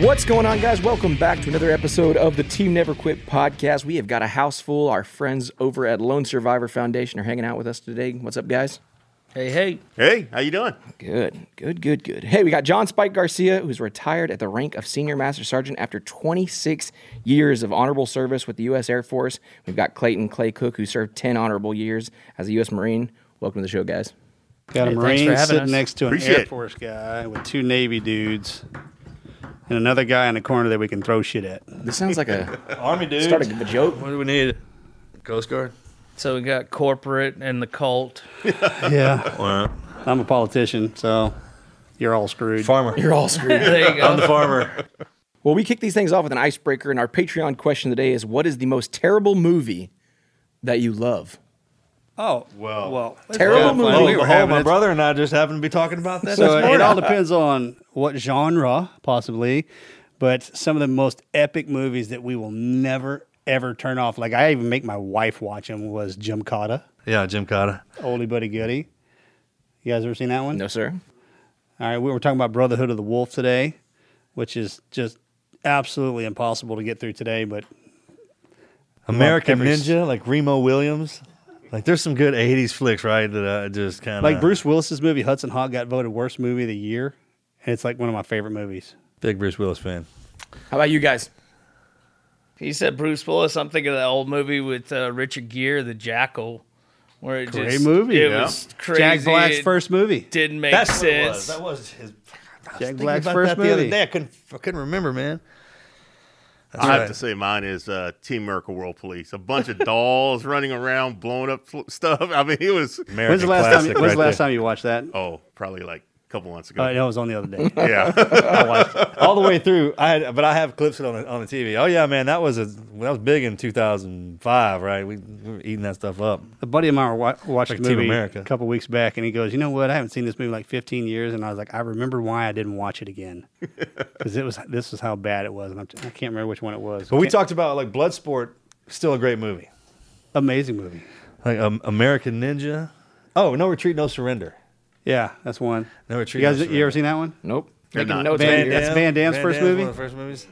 What's going on, guys? Welcome back to another episode of the Team Never Quit podcast. We have got a house full. Our friends over at Lone Survivor Foundation are hanging out with us today. What's up, guys? Hey, hey. Hey, how you doing? Good, good, good, good. Hey, we got John Spike Garcia, who's retired at the rank of Senior Master Sergeant after 26 years of honorable service with the U.S. Air Force. We've got Clayton Clay Cook, who served 10 honorable years as a U.S. Marine. Welcome to the show, guys. Got a Hey, Marine for having sitting us. next to an Appreciate Air it. Force guy with two Navy dudes and another guy in the corner that we can throw shit at. This sounds like a Army dude. start of a joke. What do we need? Coast Guard. So we got corporate and the cult. Yeah. Well, I'm a politician, so you're all screwed. farmer. You're all screwed. There you I'm the farmer. Well, we kick these things off with an icebreaker, and our Patreon question today is: What is the most terrible movie that you love? Oh, Well, well. Terrible movie. lo We were behold, having my it. brother and I just happened to be talking about that. So this it all depends on what genre, possibly, but some of the most epic movies that we will never ever turn off. Like I even make my wife watch them. Was Gymkata, yeah, Gymkata. Oldie Buddy Goodie. You guys ever seen that one? No, sir. All right, we were talking about Brotherhood of the Wolf today, which is just absolutely impossible to get through today. But American Ninja, like Remo Williams. Like, there's some good '80s flicks, right? That I just kind of like Bruce Willis's movie Hudson Hawk got voted worst movie of the year, and it's like one of my favorite movies. Big Bruce Willis fan. How about you guys? He said Bruce Willis. I'm thinking of that old movie with uh, Richard Gere, The Jackal, Where it Great just, movie, It yeah. was crazy. Jack Black's It first movie. didn't make That's what it was. That was his. I was Jack Black's about first that the other movie. day. I couldn't. I couldn't remember, man. That's I right. have to say mine is uh, Team America World Police. A bunch of dolls running around, blowing up fl- stuff. I mean, it was American When's the last time? classic When's right the last there. time you watched that? oh, probably like a couple months ago. Uh, no, it was on the other day. yeah, all the way through. I had, but I have clips of it on the, on the TV. Oh yeah, man, that was a that was big in 2005, right? We, we were eating that stuff up. A buddy of mine wa- watched Like the Team movie America. a couple weeks back, and he goes, "You know what? I haven't seen this movie in like 15 years." And I was like, "I remember why I didn't watch it again because it was this was how bad it was." And I'm, I can't remember which one it was. But we talked about like Bloodsport, still a great movie. amazing movie. Like um, American Ninja. Oh, No Retreat, No Surrender. Yeah, that's one. No Retreat. You guys, you ever seen that one? Nope. They're Making not. notes Van- over here. that's Van Damme's first movie? One of the first movies.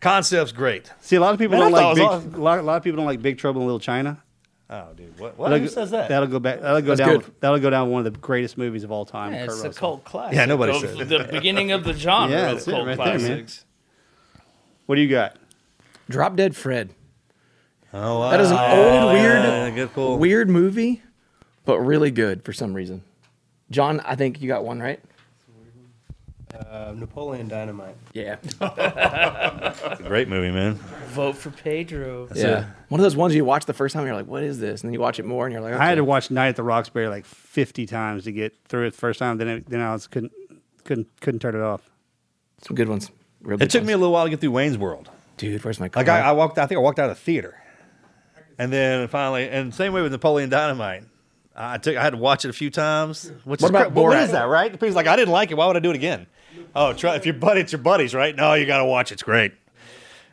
Concept's great. See, a lot of people Man, don't thought like it was big. A lot, a lot of people don't like Big Trouble in Little China. Oh, dude, what? What? That'll Who go- says that? That'll go back. That'll go That's down. good. That'll go down one of the greatest movies of all time. Yeah, Kurt it's a Russell. cult classic. Yeah, nobody of said it. the beginning of the genre Yeah, of that's it cult right there, man. classics. What do you got? Drop Dead Fred. Oh, wow. That is an old, weird, Yeah, good pull. weird movie, but really good for some reason. John, I think you got one right. Uh, Napoleon Dynamite. Yeah, It's a great movie, man. Vote for Pedro. yeah. One of those ones you watch the first time, you're like, "What is this?" And then you watch it more, and you're like, I had to watch Night at the Roxbury like 50 times to get through it the first time. Then, it, then I was couldn't couldn't couldn't turn it off. Some good ones. Real good It took ones. me a little while to get through Wayne's World. dude. Where's my car? Like I, I walked, I think I walked out of the theater, and then finally, and same way with Napoleon Dynamite. I took, I had to watch it a few times. Which What is about cra- what Borat? is that, right? People's like, I didn't like it. Why would I do it again? Oh, try, if your buddy, it's your buddies, right? No, you got to watch. it. It's great.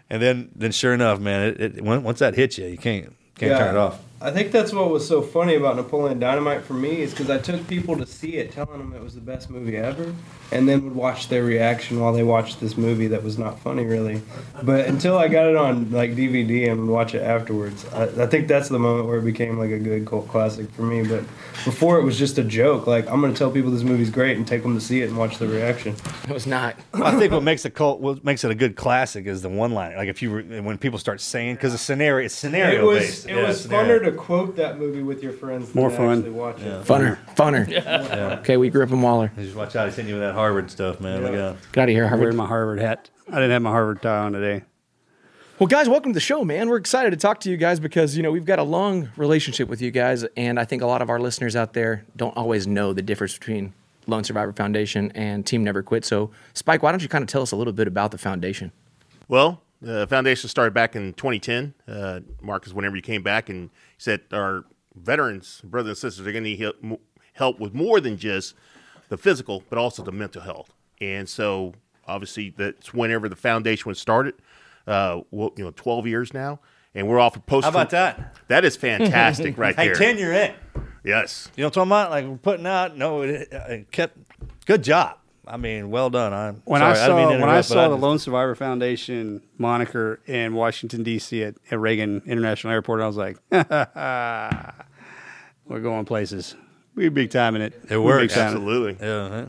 And then, then sure enough, man, it, it, once that hits you, you can't can't turn it off. I think that's what was so funny about Napoleon Dynamite for me is because I took people to see it, telling them it was the best movie ever, and then would watch their reaction while they watched this movie that was not funny really. But until I got it on like DVD and would watch it afterwards, I, I think that's the moment where it became like a good cult classic for me. But before it was just a joke. Like I'm gonna tell people this movie's great and take them to see it and watch the reaction. It was not. I think what makes a cult, what makes it a good classic is the one line. Like if you, re- when people start saying, because the scenario, it's scenario It was based. it Yeah, was scenario. funner to quote that movie with your friends More than fun. actually watch it. Funner, funner. Okay, we grew up in Waller. Just watch out. He's hitting you with that Harvard stuff, man. Look out. Get out of here, I'm Harvard. wearing my Harvard hat. I didn't have my Harvard tie on today. Well, guys, welcome to the show, man. We're excited to talk to you guys because, you know, we've got a long relationship with you guys. And I think a lot of our listeners out there don't always know the difference between Lone Survivor Foundation and Team Never Quit. So, Spike, why don't you kind of tell us a little bit about the foundation? Well, the foundation started back in 2010. Uh, Marcus, whenever you came back and said our veterans, brothers and sisters, are going to need help, with more than just the physical, but also the mental health. And so, obviously, that's whenever the foundation was started. Uh, well, you know, 12 years now, and we're off of post. How about that? That is fantastic, right Hey, there. 10 you're in. Yes. You know what I'm talking about? Like we're putting out. No, it, it kept. Good job. I mean, well done. I'm When sorry, I didn't mean saw to when I interrupt, but saw the just- Lone Survivor Foundation moniker in Washington D.C. at, at Reagan International Airport, I was like, "We're going places. We're big time in it. It works. time it." Absolutely. Yeah, huh?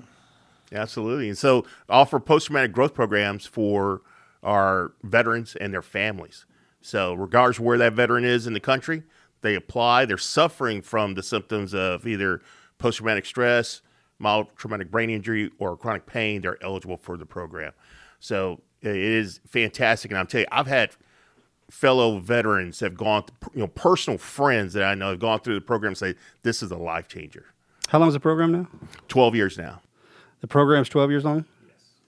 Absolutely. And so offer post traumatic growth programs for our veterans and their families. So regardless of where that veteran is in the country, they apply, they're suffering from the symptoms of either post traumatic stress, mild traumatic brain injury, or chronic pain, they're eligible for the program. So it is fantastic. And I'm telling you, I've had fellow veterans have gone, you know, personal friends that I know have gone through the program and say, this is a life changer. How long is the program now? 12 years now. The program's 12 years long?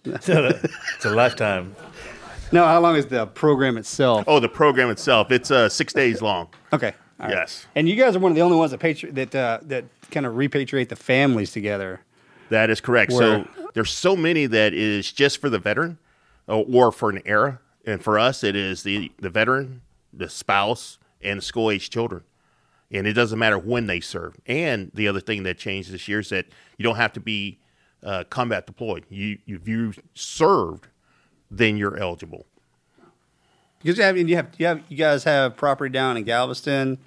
It's a lifetime. No, how long is the program itself? Oh, the program itself, it's uh, six days long. Okay. all right. Yes. And you guys are one of the only ones that patri- that uh, that kind of repatriate the families together. That is correct. Where- So there's so many that is just for the veteran uh, or for an era. And for us, it is the, the veteran, the spouse, and the school age children. And it doesn't matter when they serve. And the other thing that changed this year is that you don't have to be uh, combat deployed. You, if you served, then you're eligible. Because you have, you have you have you guys have property down in Galveston,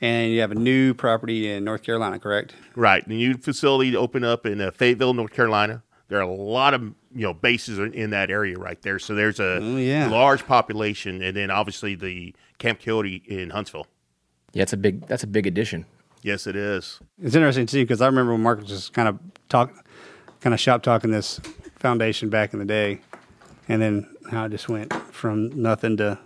and you have a new property in North Carolina, correct? Right. The new facility to open up in uh, Fayetteville, North Carolina. There are a lot of you know bases in, in that area right there. So there's a Oh, yeah. large population, and then obviously the Camp Coyote in Huntsville. Yeah, it's a big. That's a big addition. Yes, it is. It's interesting too because I remember when Mark was just kind of talk, kind of shop talking this foundation back in the day, and then how it just went from nothing to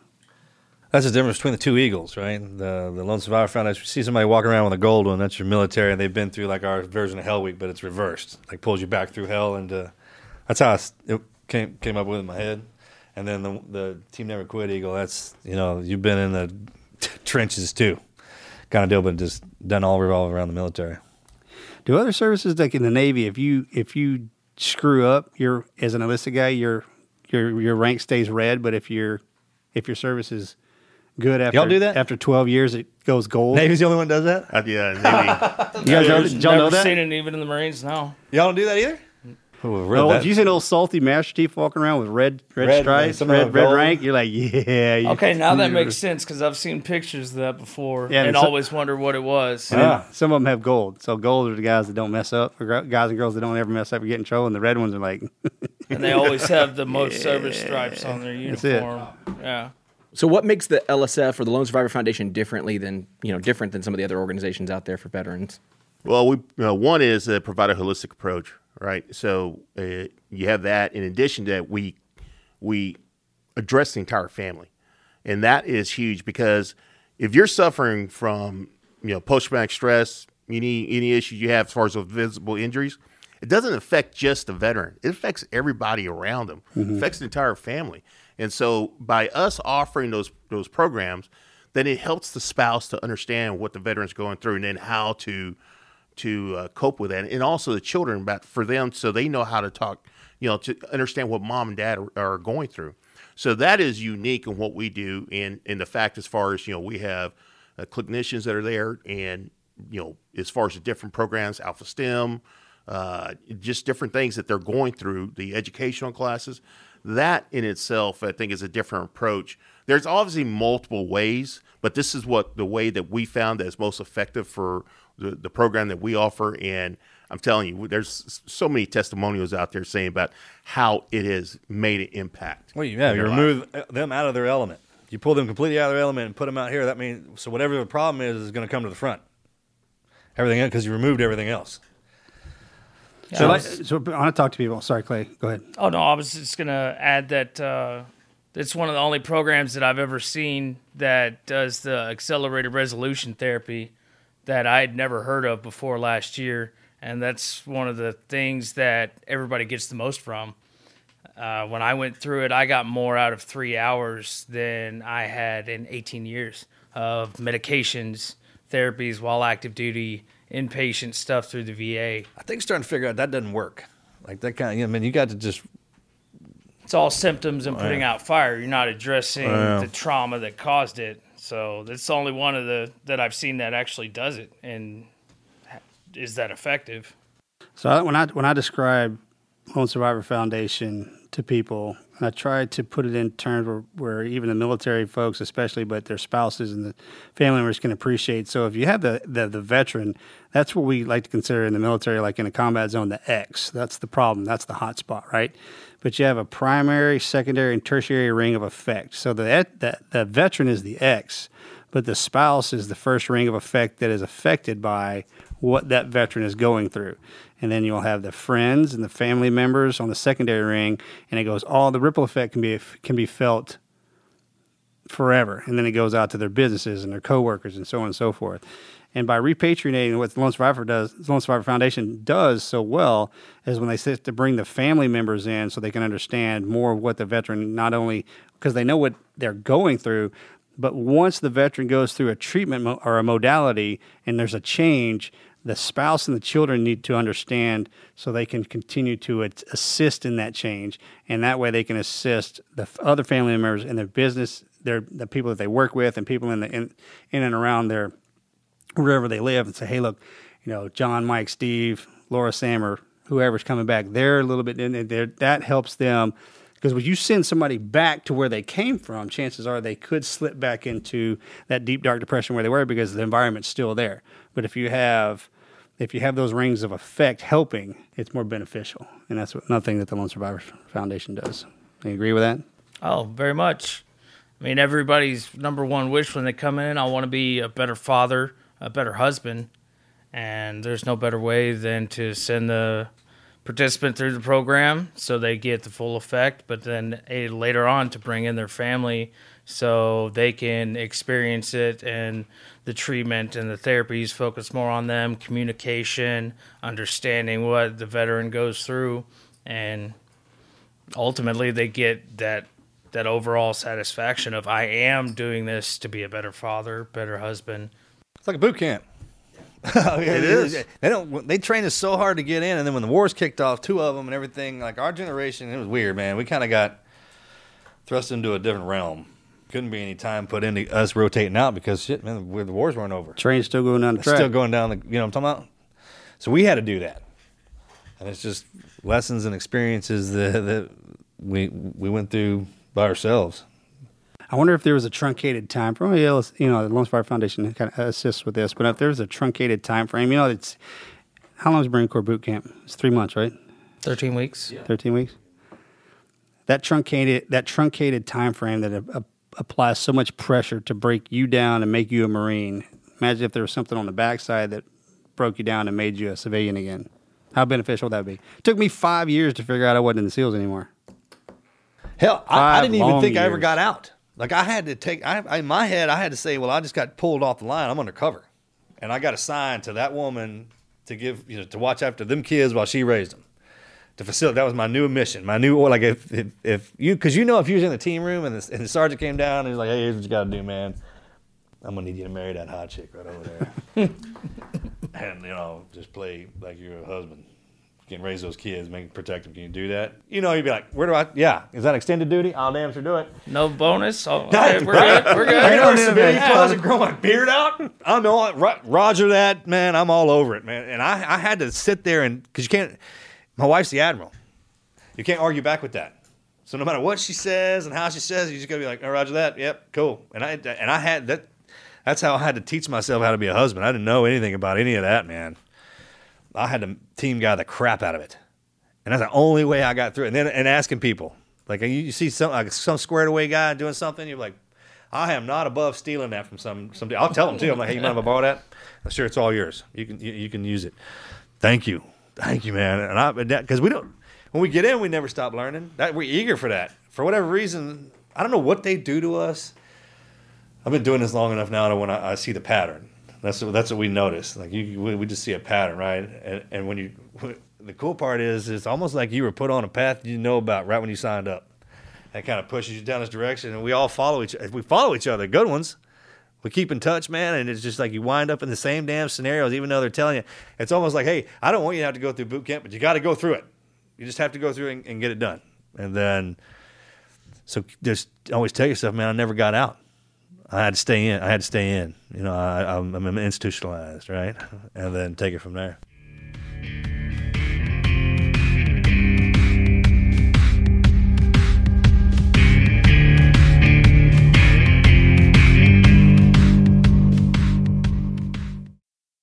That's the difference between the two Eagles, right? The the Lone Survivor Foundation. You see somebody walking around with a gold one, that's your military, and they've been through like our version of Hell Week, but it's reversed. Like pulls you back through hell, and uh, that's how I it came came up with in my head. And then the the Team Never Quit Eagle. That's you know you've been in the trenches too, kind of deal, but just done all revolve around the military. Do other services like in the Navy, if you if you screw up, you're as an enlisted guy, your your your rank stays red. But if your if your service is good after Y'all do that? after twelve years, it goes gold. Navy's the only one that does that. Uh, yeah, Navy. You guys know, Never did y'all know that? seen it even in the Marines. No. Y'all don't do that either. Oh, read Oh, that. if you see an old salty Master Chief walking around with red red, Red, stripes, some of red them red gold. rank, you're like, yeah. you- Okay, now that makes sense because I've seen pictures of that before Yeah, and and so- always wondered what it was. And then Ah. Some of them have gold. So gold are the guys that don't mess up, or gr- guys and girls that don't ever mess up or get in trouble. And the red ones are like, And they always have the most service stripes on their That's it. uniform. Yeah. So, what makes the LSF or the Lone Survivor Foundation differently than you know different than some of the other organizations out there for veterans? Well, we you know, one is uh, provide a holistic approach, right? So uh, you have that. In addition to that, we we address the entire family, and that is huge because if you're suffering from you know post traumatic stress, any any issues you have as far as those visible injuries, it doesn't affect just the veteran. It affects everybody around them. It affects the entire family. And so by us offering those those programs, then it helps the spouse to understand what the veteran's going through and then how to to uh, cope with that, and also the children, about for them, so they know how to talk, you know, to understand what mom and dad are, are going through. So that is unique in what we do, and in the fact as far as you know, we have uh, clinicians that are there, and you know, as far as the different programs, Alpha-Stim, uh, just different things that they're going through, the educational classes. That in itself, I think, is a different approach. There's obviously multiple ways, but this is what the way that we found that is most effective for the, the program that we offer. And I'm telling you, there's so many testimonials out there saying about how it has made an impact. Well, yeah, you remove uh, them out of their element. You pull them completely out of their element and put them out here. That means so whatever the problem is is going to come to the front. Everything because you removed everything else. So, like, so I want to talk to people. Sorry, Clay. Go ahead. Oh no, I was just gonna add that uh, it's one of the only programs that I've ever seen that does the accelerated resolution therapy that I had never heard of before last year, and that's one of the things that everybody gets the most from. Uh, when I went through it, I got more out of three hours than I had in 18 years of medications, therapies, while active duty, inpatient stuff through the VA. I think starting to figure out that doesn't work. Like that kind of, I mean, you got to just it's all symptoms and putting out fire. You're not addressing Yeah. the trauma that caused it. So that's the only one of the that I've seen that actually does it and is that effective. So when I when I describe Lone Survivor Foundation to people, and I try to put it in terms where, where even the military folks, especially, but their spouses and the family members can appreciate. So if you have the, the the veteran, that's what we like to consider in the military, like in a combat zone, the X. That's the problem. That's the hot spot, right? But you have a primary, secondary, and tertiary ring of effect. So the the, the veteran is the X, but the spouse is the first ring of effect that is affected by what that veteran is going through. And then you'll have the friends and the family members on the secondary ring, and it goes all the ripple effect can be can be felt forever. And then it goes out to their businesses and their coworkers and so on and so forth. And by repatriating, what the Lone Survivor does, Lone Survivor Foundation does so well is when they sit to bring the family members in so they can understand more of what the veteran not only because they know what they're going through, but once the veteran goes through a treatment mo- or a modality and there's a change, the spouse and the children need to understand so they can continue to assist in that change. And that way they can assist the other family members in their business, their, the people that they work with, and people in, the, in, in and around their wherever they live and say, hey, look, you know, John, Mike, Steve, Laura, Sam, or whoever's coming back, they're a little bit in there. That helps them because when you send somebody back to where they came from, chances are they could slip back into that deep dark depression where they were because the environment's still there. But if you have if you have those rings of effect helping, it's more beneficial, and that's what, another thing that the Lone Survivor Foundation does. You agree with that? Oh, very much. I mean, everybody's number one wish when they come in, I want to be a better father, a better husband. And there's no better way than to send the participant through the program so they get the full effect, but then eh, later on to bring in their family so they can experience it and the treatment and the therapies focus more on them, communication, understanding what the veteran goes through, and ultimately they get that that overall satisfaction of I am doing this to be a better father, better husband. It's like a boot camp. it is. They don't. They trained us so hard to get in, and then when the wars kicked off, two of them and everything. Like our generation, it was weird, man. We kind of got thrust into a different realm. Couldn't be any time put into us rotating out because shit, man, the wars weren't over. Train's still going down the track. still going down the. You know what I'm talking about? So we had to do that, and it's just lessons and experiences that, that we we went through by ourselves. I wonder if there was a truncated time frame. You know, you know, the Lone Fire Foundation kind of assists with this, but if there's a truncated time frame, you know, it's how long is Marine Corps boot camp? It's three months, right? 13 weeks. Thirteen weeks. That truncated that truncated time frame that a, applies so much pressure to break you down and make you a Marine. Imagine if there was something on the backside that broke you down and made you a civilian again. How beneficial would that be? It took me five years to figure out I wasn't in the SEALs anymore. Hell, I, I didn't even long think I ever got out. Like I had to take, I, I, in my head, I had to say, well, I just got pulled off the line. I'm undercover, and I got assigned to that woman to give, you know, to watch after them kids while she raised them. To facilitate, that was my new mission, my new, or like if if, if you, because you know, if you was in the team room and the, and the sergeant came down and he's like, hey, here's what you got to do, man. I'm gonna need you to marry that hot chick right over there, and you know, just play like you're a husband. You can raise those kids, make protect them. Can you do that? You know, you'd be like, where do I? Yeah, is that extended duty? I'll damn sure do it. No bonus. Oh, okay, we're good. We're good. I know Yeah. civilian clothes and grow my beard out. I'm all Ro- Roger that man. I'm all over it, man. And I, I had to sit there and because you can't. My wife's the admiral. You can't argue back with that. So no matter what she says and how she says, it, you just gotta be like, oh, Roger that. Yep, cool. And I and I had that. That's how I had to teach myself how to be a husband. I didn't know anything about any of that, man. I had to team guy the crap out of it, and that's the only way I got through it. And then and asking people, like you, see some like some squared away guy doing something, you're like, I am not above stealing that from some somebody. I'll tell them too. I'm like, hey, you mind if I borrow that? I'm sure, it's all yours. You can you, you can use it. Thank you, thank you, man. And I because we don't when we get in, we never stop learning. That we're eager for that. For whatever reason, I don't know what they do to us. I've been doing this long enough now to when I, I see the pattern. That's what, that's what we notice. Like you, we just see a pattern, right? And, and when you, the cool part is, it's almost like you were put on a path you know about right when you signed up. That kind of pushes you down this direction, and we all follow each. We follow each other, good ones. We keep in touch, man, and it's just like you wind up in the same damn scenarios, even though they're telling you. It's almost like, hey, I don't want you to have to go through boot camp, but you got to go through it. You just have to go through and, and get it done. And then, so just always tell yourself, man, I never got out. I had to stay in. I had to stay in. You know, I, I'm, I'm institutionalized, right? And then take it from there.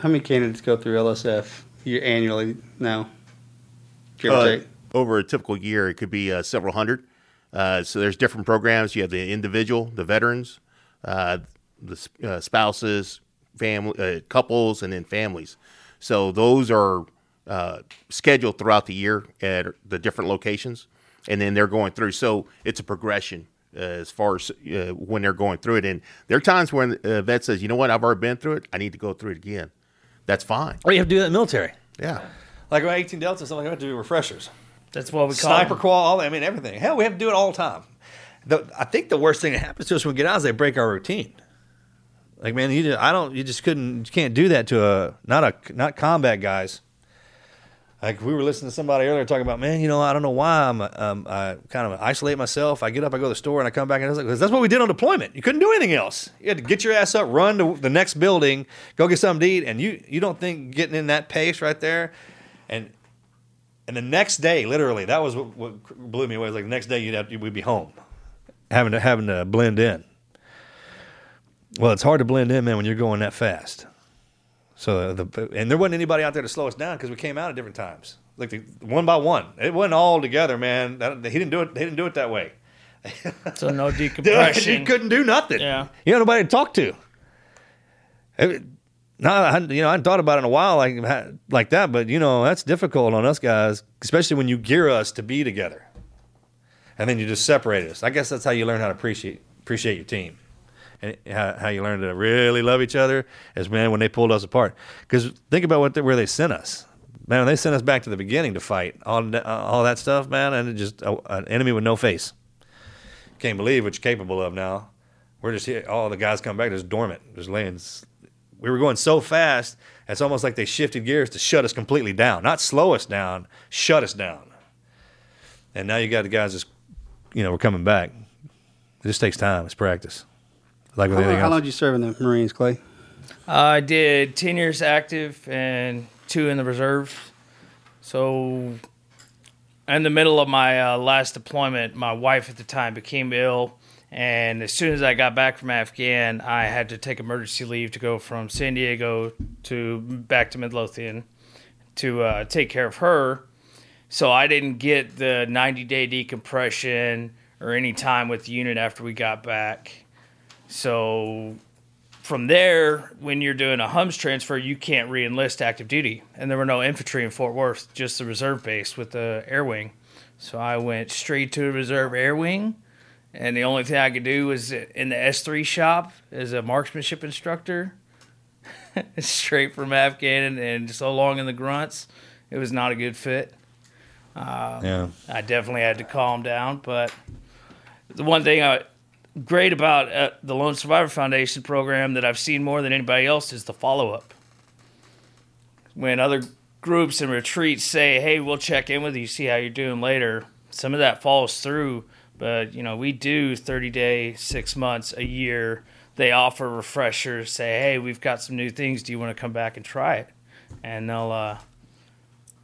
How many candidates go through LSF year annually now? Give or Uh, take. over a typical year, it could be uh, several hundred. Uh, so there's different programs. You have the individual, the veterans. Uh, the uh, spouses, family, uh, couples, and then families. So those are uh, scheduled throughout the year at the different locations, and then they're going through. So it's a progression uh, as far as uh, when they're going through it. And there are times when a vet says, "You know what? I've already been through it. I need to go through it again." That's fine. Or you have to do that in the military. Yeah. Like my 18 Delta, something like have to do refreshers. That's what we call Sniper them. qual, all, I mean, everything. Hell, we have to do it all the time. The, I think the worst thing that happens to us when we get out is they break our routine. Like, man, you just, I don't, you just couldn't, you can't do that to a, not a, not combat guys. Like we were listening to somebody earlier talking about, man, you know, I don't know why I'm, um, I kind of isolate myself. I get up, I go to the store, and I come back, and I was like, that's what we did on deployment. You couldn't do anything else. You had to get your ass up, run to the next building, go get something to eat, and you, you don't think getting in that pace right there, and and the next day, literally, that was what, what blew me away. It was like the next day, you'd have we'd be home, having to having to blend in. Well, it's hard to blend in, man, when you're going that fast. So the and there wasn't anybody out there to slow us down because we came out at different times, like the, one by one. It wasn't all together, man. That, he didn't do it. He didn't do it that way. So no decompression. couldn't do nothing. Yeah. you had nobody to talk to. It- hadn't- you know, I hadn't thought about it in a while like like that, but you know, that's difficult on us guys, especially when you gear us to be together, and then you just separate us. I guess that's how you learn how to appreciate appreciate your team, and how, how you learn to really love each other. Is man when they pulled us apart. Because think about what they, where they sent us. Man, they sent us back to the beginning to fight all all that stuff, man, and just uh, an enemy with no face. Can't believe what you're capable of now. We're just here. All the guys come back just dormant, just laying. We were going so fast. It's almost like they shifted gears to shut us completely down, not slow us down, shut us down. And now you got the guys just, you know, we're coming back. It just takes time. It's practice. Like with How, anything how long did you serve in the Marines, Clay? I did 10 years active and two in the reserves. So, in the middle of my uh, last deployment, my wife at the time became ill. And as soon as I got back from Afghan, I had to take emergency leave to go from San Diego to back to Midlothian to uh, take care of her. So I didn't get the 90 day decompression or any time with the unit after we got back. So from there, when you're doing a HUMS transfer, you can't re-enlist active duty, and there were no infantry in Fort Worth, just the reserve base with the air wing. So I went straight to a reserve air wing, and the only thing I could do was in the S3 shop as a marksmanship instructor, straight from Afghan, and so long in the grunts, it was not a good fit. Uh, yeah. I definitely had to calm down. But the one thing I, great about uh, the Lone Survivor Foundation program that I've seen more than anybody else is the follow up. When other groups and retreats say, "Hey, we'll check in with you, see how you're doing later," some of that falls through. But you know, we do 30 day, six months, a year. They offer refreshers, say, "Hey, we've got some new things. Do you want to come back and try it?" And they'll uh,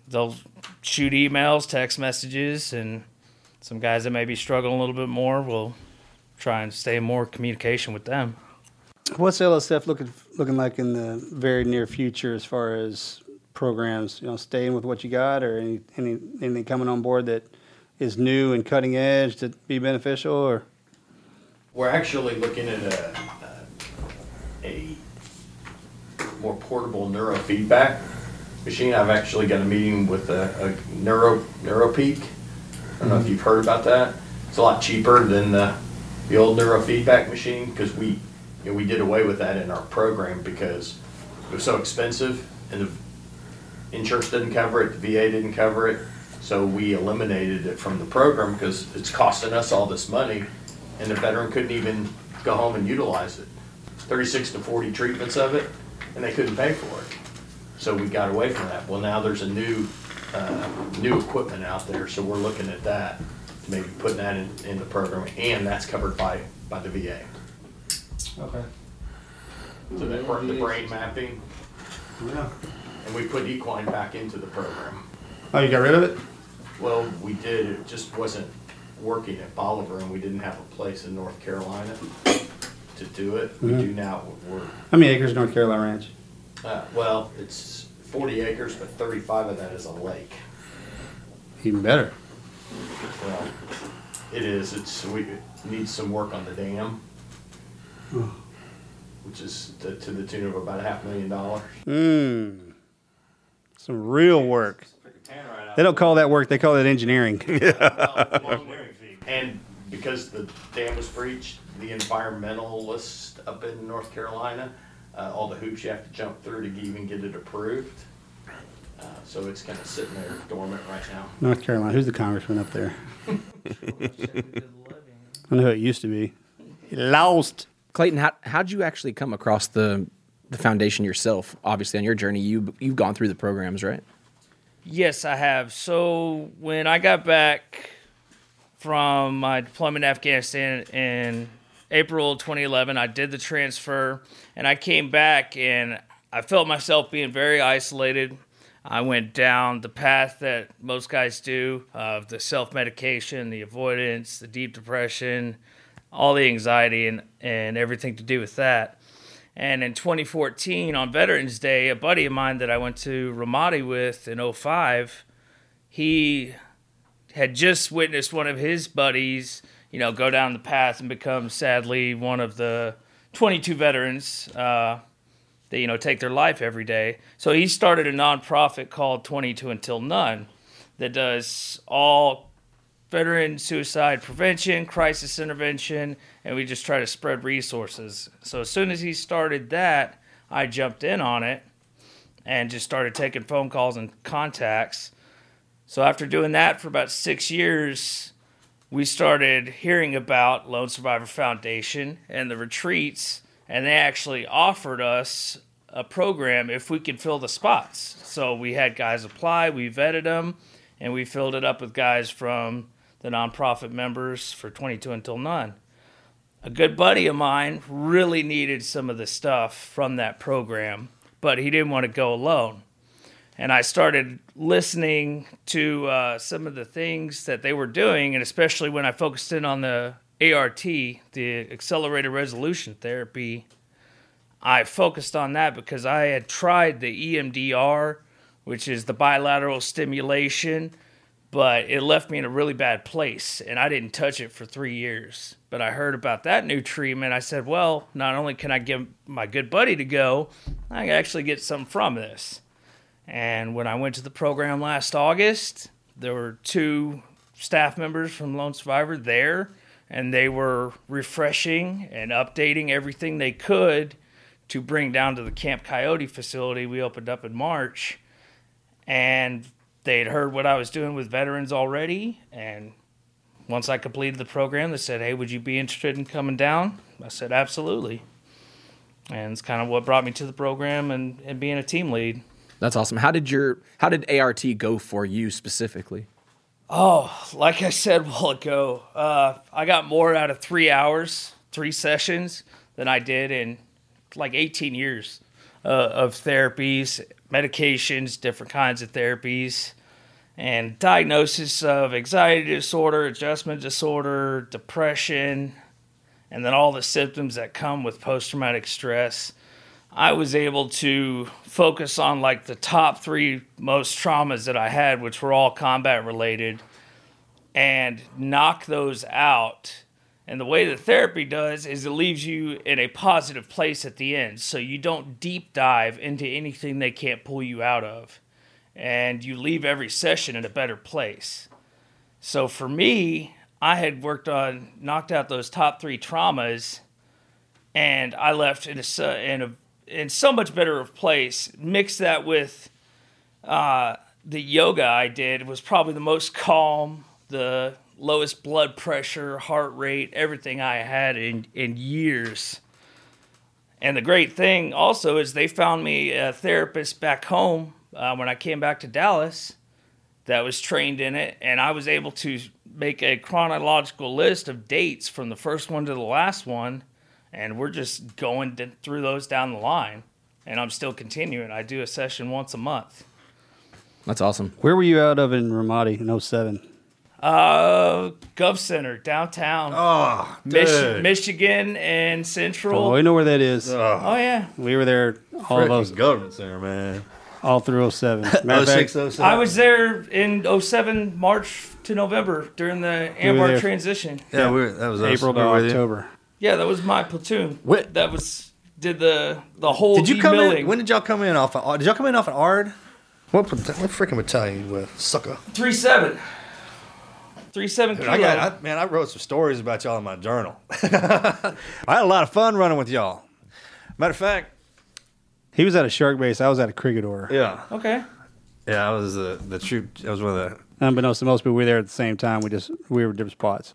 they'll shoot emails, text messages, and some guys that may be struggling a little bit more will try and stay more communication with them. What's LSF looking looking like in the very near future as far as programs? You know, staying with what you got, or any, any anything coming on board that is new and cutting edge to be beneficial, or We're actually looking at a, a more portable neurofeedback machine. I've actually got a meeting with a, a neuro NeuroPeak. I don't know if mm-hmm. you've heard about that. It's a lot cheaper than the, the old neurofeedback machine because we, you know, we did away with that in our program because it was so expensive and the insurance didn't cover it, the VA didn't cover it. So we eliminated it from the program because it's costing us all this money and the veteran couldn't even go home and utilize it. Thirty-six to forty treatments of it, and they couldn't pay for it. So we got away from that. Well, now there's a new, uh, new equipment out there, so we're looking at that, maybe putting that in, in the program, and that's covered by, by the VA. okay, So that, br- the brain mapping, yeah. and we put equine back into the program. Oh, you got rid of it? Well, we did, it just wasn't working at Bolivar, and we didn't have a place in North Carolina to do it. We do now, we're, How many acres North Carolina Ranch? Uh, well, it's forty acres, but thirty-five of that is a lake. Even better. Well, it is, it's, we, it needs some work on the dam. which is to, to the tune of about a half million dollars. Mm. Some real work. They don't call that work; they call that engineering. And because the dam was breached, the environmentalist up in North Carolina, uh, all the hoops you have to jump through to even get it approved. Uh, so it's kind of sitting there dormant right now. North Carolina. Who's the congressman up there? I know who it used to be. He lost. Clayton, how how'd you actually come across the the foundation yourself? Obviously, on your journey, you you've gone through the programs, right? Yes, I have. So when I got back from my deployment in Afghanistan in April 2011, I did the transfer and I came back and I felt myself being very isolated. I went down the path that most guys do of the self medication, the avoidance, the deep depression, all the anxiety, and, and everything to do with that. And in 2014, on Veterans Day, a buddy of mine that I went to Ramadi with in 05, he had just witnessed one of his buddies, you know, go down the path and become sadly one of the 22 veterans uh, that, you know, take their life every day. So he started a nonprofit called 22 Until None that does all veteran suicide prevention, crisis intervention, and we just try to spread resources. So as soon as he started that, I jumped in on it and just started taking phone calls and contacts. So after doing that for about six years, we started hearing about Lone Survivor Foundation and the retreats, and they actually offered us a program if we could fill the spots. So we had guys apply, we vetted them, and we filled it up with guys from the nonprofit members for 22 Until None. A good buddy of mine really needed some of the stuff from that program, but he didn't want to go alone. And I started listening to uh, some of the things that they were doing, and especially when I focused in on the ART, the Accelerated Resolution Therapy. I focused on that because I had tried the EMDR, which is the bilateral stimulation, but it left me in a really bad place and I didn't touch it for three years. But I heard about that new treatment. I said, well, not only can I get my good buddy to go, I can actually get something from this. And when I went to the program last August, there were two staff members from Lone Survivor there, and they were refreshing and updating everything they could to bring down to the Camp Coyote facility we opened up in March. And they had heard what I was doing with veterans already. And once I completed the program, they said, Hey, would you be interested in coming down? I said, Absolutely. And it's kind of what brought me to the program and, and being a team lead. That's awesome. How did your how did ART go for you specifically? Oh, like I said a while ago, uh, I got more out of three hours, three sessions than I did in like 18 years uh, of therapies, medications, different kinds of therapies, and diagnosis of anxiety disorder, adjustment disorder, depression, and then all the symptoms that come with post traumatic stress. I was able to focus on like the top three most traumas that I had, which were all combat related, and knock those out. And the way the therapy does is it leaves you in a positive place at the end. So you don't deep dive into anything they can't pull you out of. And you leave every session in a better place. So for me, I had worked on, knocked out those top three traumas, and I left in a, in a in so much better of place. Mix that with uh, the yoga I did was probably the most calm, the lowest blood pressure, heart rate, everything I had in in years. And the great thing also is they found me a therapist back home uh, when I came back to Dallas that was trained in it, and I was able to make a chronological list of dates from the first one to the last one and we're just going through those down the line. And I'm still continuing. I do a session once a month. That's awesome. Where were you out of in Ramadi in 07? Uh, Gov Center downtown. Oh, Mich- Michigan and Central. Oh, we know where that is. Oh, yeah. We were there all of Frickin' us, government center, man. all through 07. Matter of fact, I was there in 07, March to November during the You were AMR there. transition. Yeah, we were, that was. April We to were you. October. Yeah, that was my platoon. What? That was did the the whole Did you come demilling. in? When did y'all come in off? Of, uh, did y'all come in off an ARD? What what freaking battalion you with, sucker? Three seven. Three seven Dude. I got, I, man, I wrote some stories about y'all in my journal. I had a lot of fun running with y'all. Matter of fact, He was at a shark base. I was at a Corregidor. yeah, okay. yeah, I was the the troop. I was one of the. Unbeknownst to most people, we were there at the same time. We just we were different spots.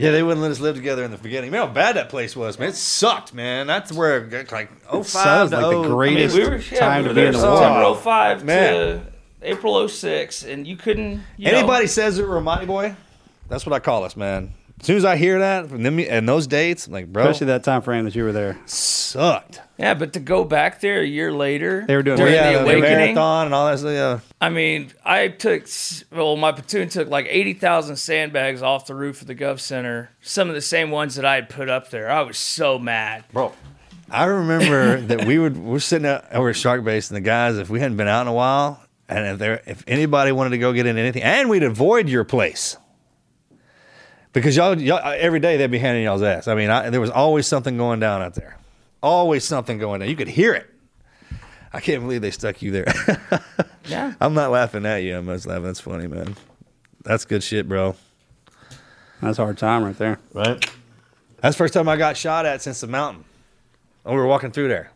Yeah, they wouldn't let us live together in the beginning. Man, how bad that place was, man. It sucked, man. That's where like oh five sounds to like the oh- greatest we were, yeah, time we to be in the war. September 05 Man. to April 06, and you couldn't. You Anybody know, says it, we're a mighty boy, that's what I call us, man. As soon as I hear that from them and those dates, I'm like, bro, Especially that time frame that you were there. sucked. yeah, but to go back there a year later, They were doing- during yeah, the awakening. marathon and all that stuff. Yeah. I mean, I took well, my platoon took like eighty thousand sandbags off the roof of the Gov Center. Some of the same ones that I had put up there. I was so mad. bro. I remember that we would we're sitting out over at Shark Base, and the guys, if we hadn't been out in a while, and if there if anybody wanted to go get into anything, and we'd avoid your place because y'all, y'all uh, every day they'd be handing y'all's ass. I mean, I, there was always something going down out there, always something going down. You could hear it. I can't believe they stuck you there. Yeah. I'm not laughing at you. I'm just laughing. That's funny, man. That's good shit, bro. That's a hard time right there. Right? That's the first time I got shot at since the mountain. And we were walking through there.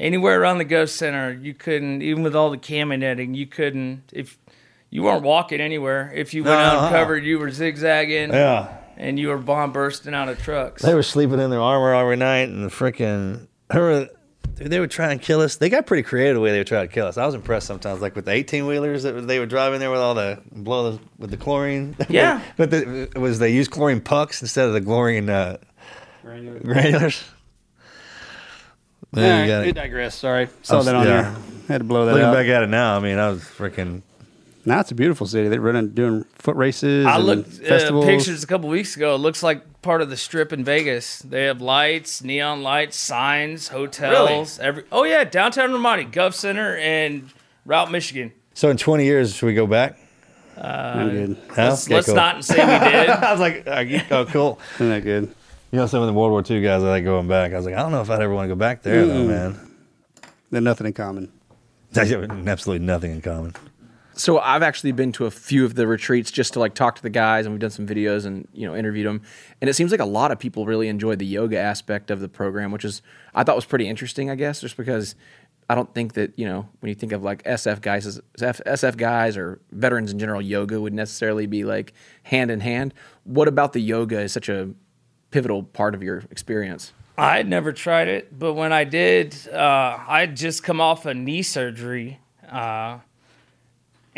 Anywhere around the Gov Center, you couldn't. Even with all the camo netting, you couldn't. If you weren't walking anywhere, if you went No, uh-uh. uncovered, you were zigzagging. Yeah. And you were bomb bursting out of trucks. They were sleeping in their armor every night, and the freaking her, dude, they would try and kill us. They got pretty creative the way they would try to kill us. I was impressed sometimes, like with the eighteen wheelers that they would drive in there with all the blow the, with the chlorine. Yeah. but the, it was they used chlorine pucks instead of the chlorine uh, granulars. There you got it. we digress. Sorry. Saw I'm- that on yeah. there. Had to blow that Looking out. back at it now, I mean, I was freaking. Now it's a beautiful city. They're running, doing foot races. I and looked uh, festivals. pictures a couple weeks ago. It looks like part of the strip in Vegas. They have lights, neon lights, signs, hotels. Every oh yeah, downtown Ramadi, Gov Center, and Route Michigan. So in twenty years, should we go back? I'm good. Huh? Let's, Okay, let's cool. not say we did. I was like, uh, oh, cool. Isn't that good? You know, some of the World War II guys, I like going back. I was like, I don't know if I'd ever want to go back there, though, Mm. man. They're nothing in common. Absolutely nothing in common. So I've actually been to a few of the retreats just to like talk to the guys, and we've done some videos and you know interviewed them. And it seems like a lot of people really enjoyed the yoga aspect of the program, which is I thought was pretty interesting. I guess just because I don't think that you know when you think of like SF guys, SF guys or veterans in general, yoga would necessarily be like hand in hand. What about the yoga is such a pivotal part of your experience? I had never tried it, but when I did, uh, I had just come off a knee surgery, uh,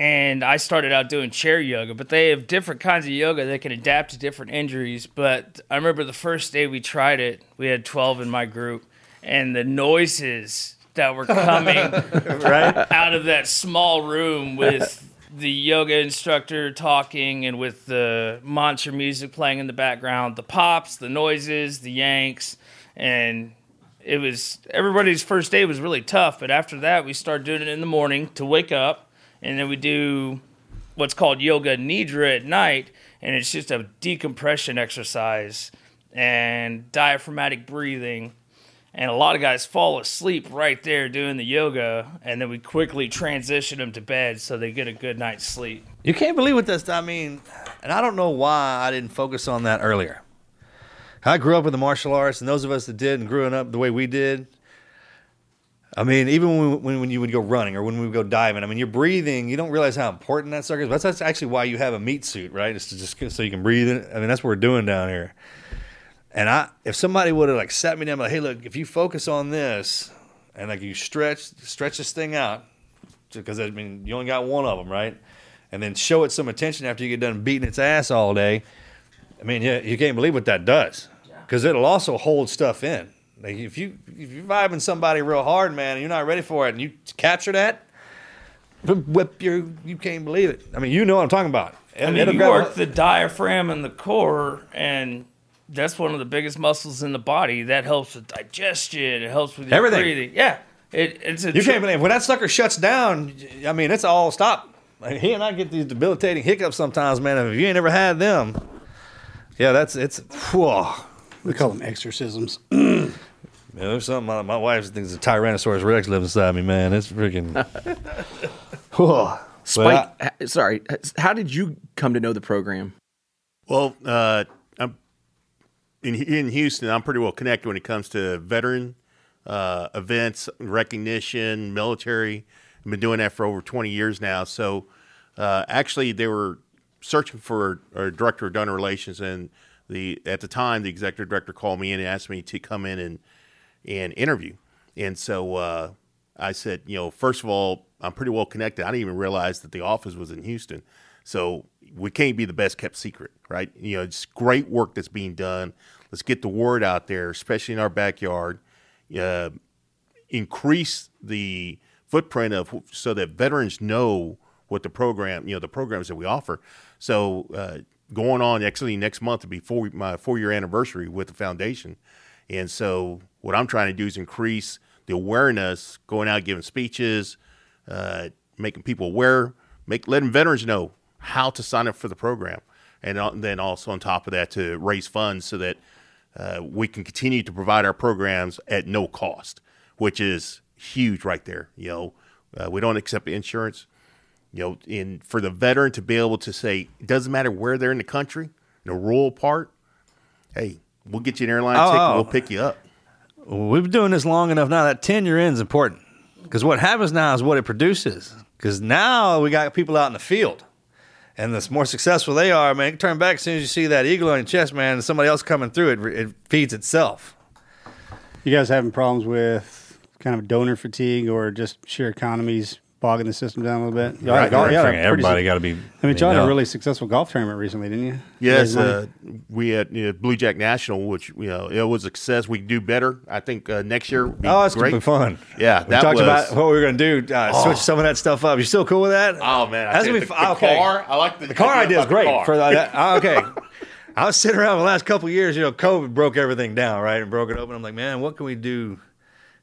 and I started out doing chair yoga. But they have different kinds of yoga that can adapt to different injuries. But I remember the first day we tried it, we had twelve in my group, and the noises that were coming Right? out of that small room with the yoga instructor talking and with the mantra music playing in the background, the pops, the noises, the yanks, and it was everybody's first day was really tough, but after that we started doing it in the morning to wake up, and then we do what's called yoga nidra at night, and it's just a decompression exercise and diaphragmatic breathing. And a lot of guys fall asleep right there doing the yoga, and then we quickly transition them to bed so they get a good night's sleep. You can't believe what this. I mean, and I don't know why I didn't focus on that earlier. I grew up with the martial arts, and those of us that did and growing up the way we did. I mean, even when, when when you would go running or when we would go diving, I mean, you're breathing. You don't realize how important that sucker is. That's, that's actually why you have a meat suit, right? It's just so you can breathe. In. I mean, that's what we're doing down here. And I, if somebody would have like sat me down, like, hey, look, if you focus on this and like you stretch stretch this thing out, because I mean, you only got one of them, right? And then show it some attention after you get done beating its ass all day. I mean, yeah, you can't believe what that does, because it'll also hold stuff in. Like if you if you're vibing somebody real hard, man, and you're not ready for it, and you capture that, whip your you can't believe it. I mean, you know what I'm talking about. I mean, you grab a- work the diaphragm and the core, and that's one of the biggest muscles in the body. That helps with digestion. It helps with your Everything. breathing. Yeah, it, it's a You tr- can't believe when that sucker shuts down. I mean, it's all stop. Like, he and I get these debilitating hiccups sometimes, man. If you ain't ever had them, yeah, that's it's. Whoa. We call them exorcisms. Man, there's something my, my wife thinks a Tyrannosaurus Rex lives inside me, man. It's freaking. Whoa. Spike, But sorry, how did you come to know the program? Well, uh, I'm in in Houston. I'm pretty well connected when it comes to veteran uh, events, recognition, military. I've been doing that for over 20 years now. So, uh, actually, they were searching for a director of donor relations, and the at the time, the executive director called me in and asked me to come in and and interview. And so uh, I said, you know, first of all, I'm pretty well connected. I didn't even realize that the office was in Houston. So we can't be the best kept secret, right? You know, it's great work that's being done. Let's get the word out there, especially in our backyard. Uh, increase the footprint of so that veterans know what the program, you know, the programs that we offer. So uh, going on actually next month to be four, my four year anniversary with the foundation, and so what I'm trying to do is increase the awareness, going out giving speeches, uh, making people aware, make letting veterans know how to sign up for the program, and uh, then also on top of that to raise funds so that uh, we can continue to provide our programs at no cost, which is huge right there. You know, uh, we don't accept insurance. You know, in for the veteran to be able to say it doesn't matter where they're in the country, in the rural part, hey, we'll get you an airline Oh, ticket, oh. we'll pick you up. We've been doing this long enough now. That tenure in is important because what happens now is what it produces. Because now we got people out in the field, and the more successful they are, man, turn back as soon as you see that eagle on your chest, man, and somebody else coming through it, it feeds itself. You guys having problems with kind of donor fatigue or just sheer economies bogging the system down a little bit? Y'all had a golf- y'all had a pretty Everybody su- got to be. I mean, y'all had know. a really successful golf tournament recently, didn't you? Yes, Raised money? uh, we had you know, Blue Jack National, which you know it was a success. We can do better. I think uh, next year. Would be Oh, it's great. gonna be fun. Yeah, we that talked was- about what we were gonna do. Uh, Switch some of that stuff up. You still cool with that? Oh man, I that's tell gonna you, be the, fun. the okay. car. I like the, The car idea is great car. for that. uh, okay. I was sitting around the last couple of years. You know, COVID broke everything down, right, and broke it open. I'm like, man, what can we do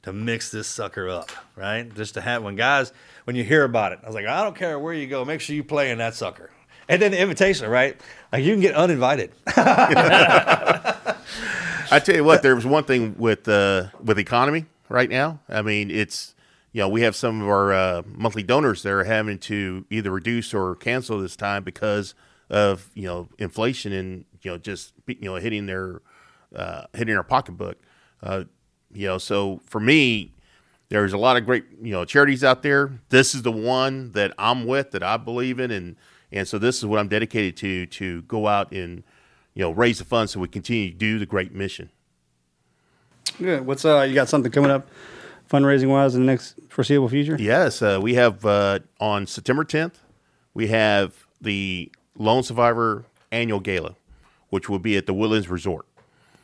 to mix this sucker up, right? Just to have when guys, when you hear about it, I was like, I don't care where you go, make sure you play in that sucker. And then the invitation, right? Like you can get uninvited. I tell you what, there was one thing with uh, with economy right now. I mean, it's you know we have some of our uh, monthly donors that are having to either reduce or cancel this time because of you know inflation and you know just you know hitting their uh, hitting their pocketbook. Uh, you know, so for me, there's a lot of great you know charities out there. This is the one that I'm with that I believe in, and and so this is what I'm dedicated to to go out and you know raise the funds so we continue to do the great mission. Good. What's uh? You got something coming up, fundraising wise, in the next foreseeable future? Yes, uh, we have uh, on September 10th, we have the Lone Survivor Annual Gala, which will be at the Woodlands Resort.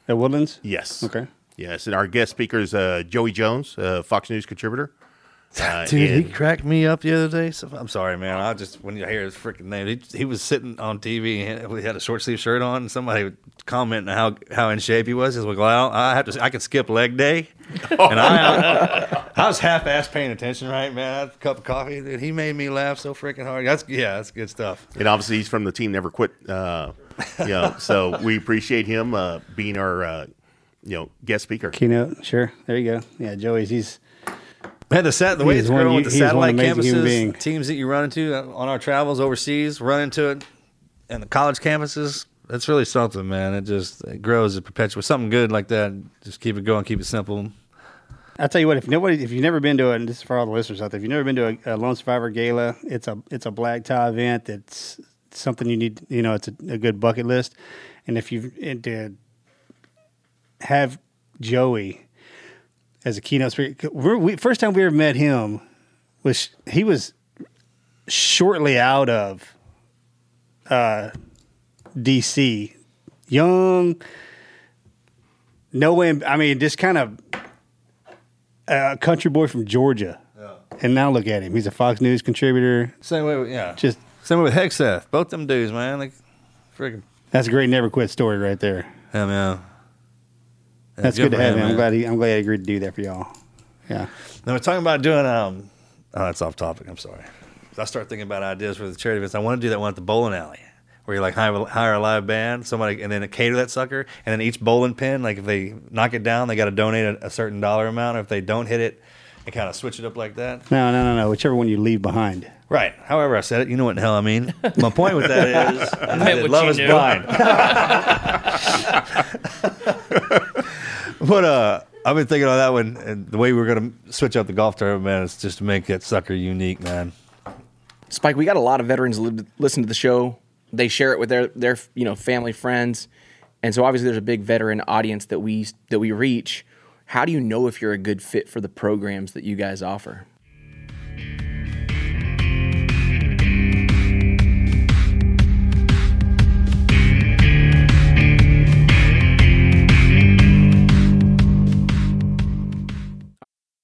At Woodlands. Yes. Okay. Yes, and our guest speaker is uh, Joey Jones, uh, Fox News contributor. Uh, Dude, he cracked me up the other day. So I'm sorry, man. I just when you hear his freaking name, he, he was sitting on TV and he had a short sleeve shirt on. And somebody would comment how how in shape he was. He's like, "Well, I have to. I can skip leg day." and I, I was half ass paying attention, right, man. I had a cup of coffee. Dude, he made me laugh so freaking hard. That's yeah, that's good stuff. and obviously he's from the team Never Quit. Uh, you know, so we appreciate him uh, being our uh, you know guest speaker. Keynote, sure. There you go. Yeah, Joey's he's Man, the sat the way He it's growing with the he is one satellite campuses, teams that you run into uh, on our travels overseas, run into it, and the college campuses. That's really something, man. It just it grows, it perpetuates something good like that. Just keep it going, keep it simple. I'll tell you what. If nobody, if you've never been to it, and this is for all the listeners out there, if you've never been to a, a Lone Survivor Gala, it's a it's a black tie event. It's something you need. You know, it's a, a good bucket list. And if you and to have Joey as a keynote speaker, we're, we first time we ever met him was he was shortly out of uh, DC, young. No way. I mean, just kind of a country boy from Georgia. And now look at him. He's a Fox News contributor. Same way, with, yeah. Just Same way with Hegseth. Both them dudes, man. Like, freaking, that's a great never quit story right there. yeah, man. Yeah, That's good, to for have him, him. I'm glad he, I'm glad he agreed to do that for y'all. Yeah. Now we're talking about doing. Um, oh, that's off topic. I'm sorry. I start thinking about ideas for the charity events. I want to do that one at the bowling alley, where you like hire, hire a live band, somebody, and then cater that sucker, and then each bowling pin, like if they knock it down, they got to donate a, a certain dollar amount. Or if they don't hit it, and kind of switch it up like that. No, no, no, no. Whichever one you leave behind. Right. However, I said it. You know what the hell I mean. My point with that is, I meant love is knew. blind. but uh, I've been thinking on that one, and the way we're gonna switch up the golf tournament, man, is just to make that sucker unique, man. Spike, we got a lot of veterans li- listen to the show. They share it with their their you know family, friends, and so obviously there's a big veteran audience that we that we reach. How do you know if you're a good fit for the programs that you guys offer?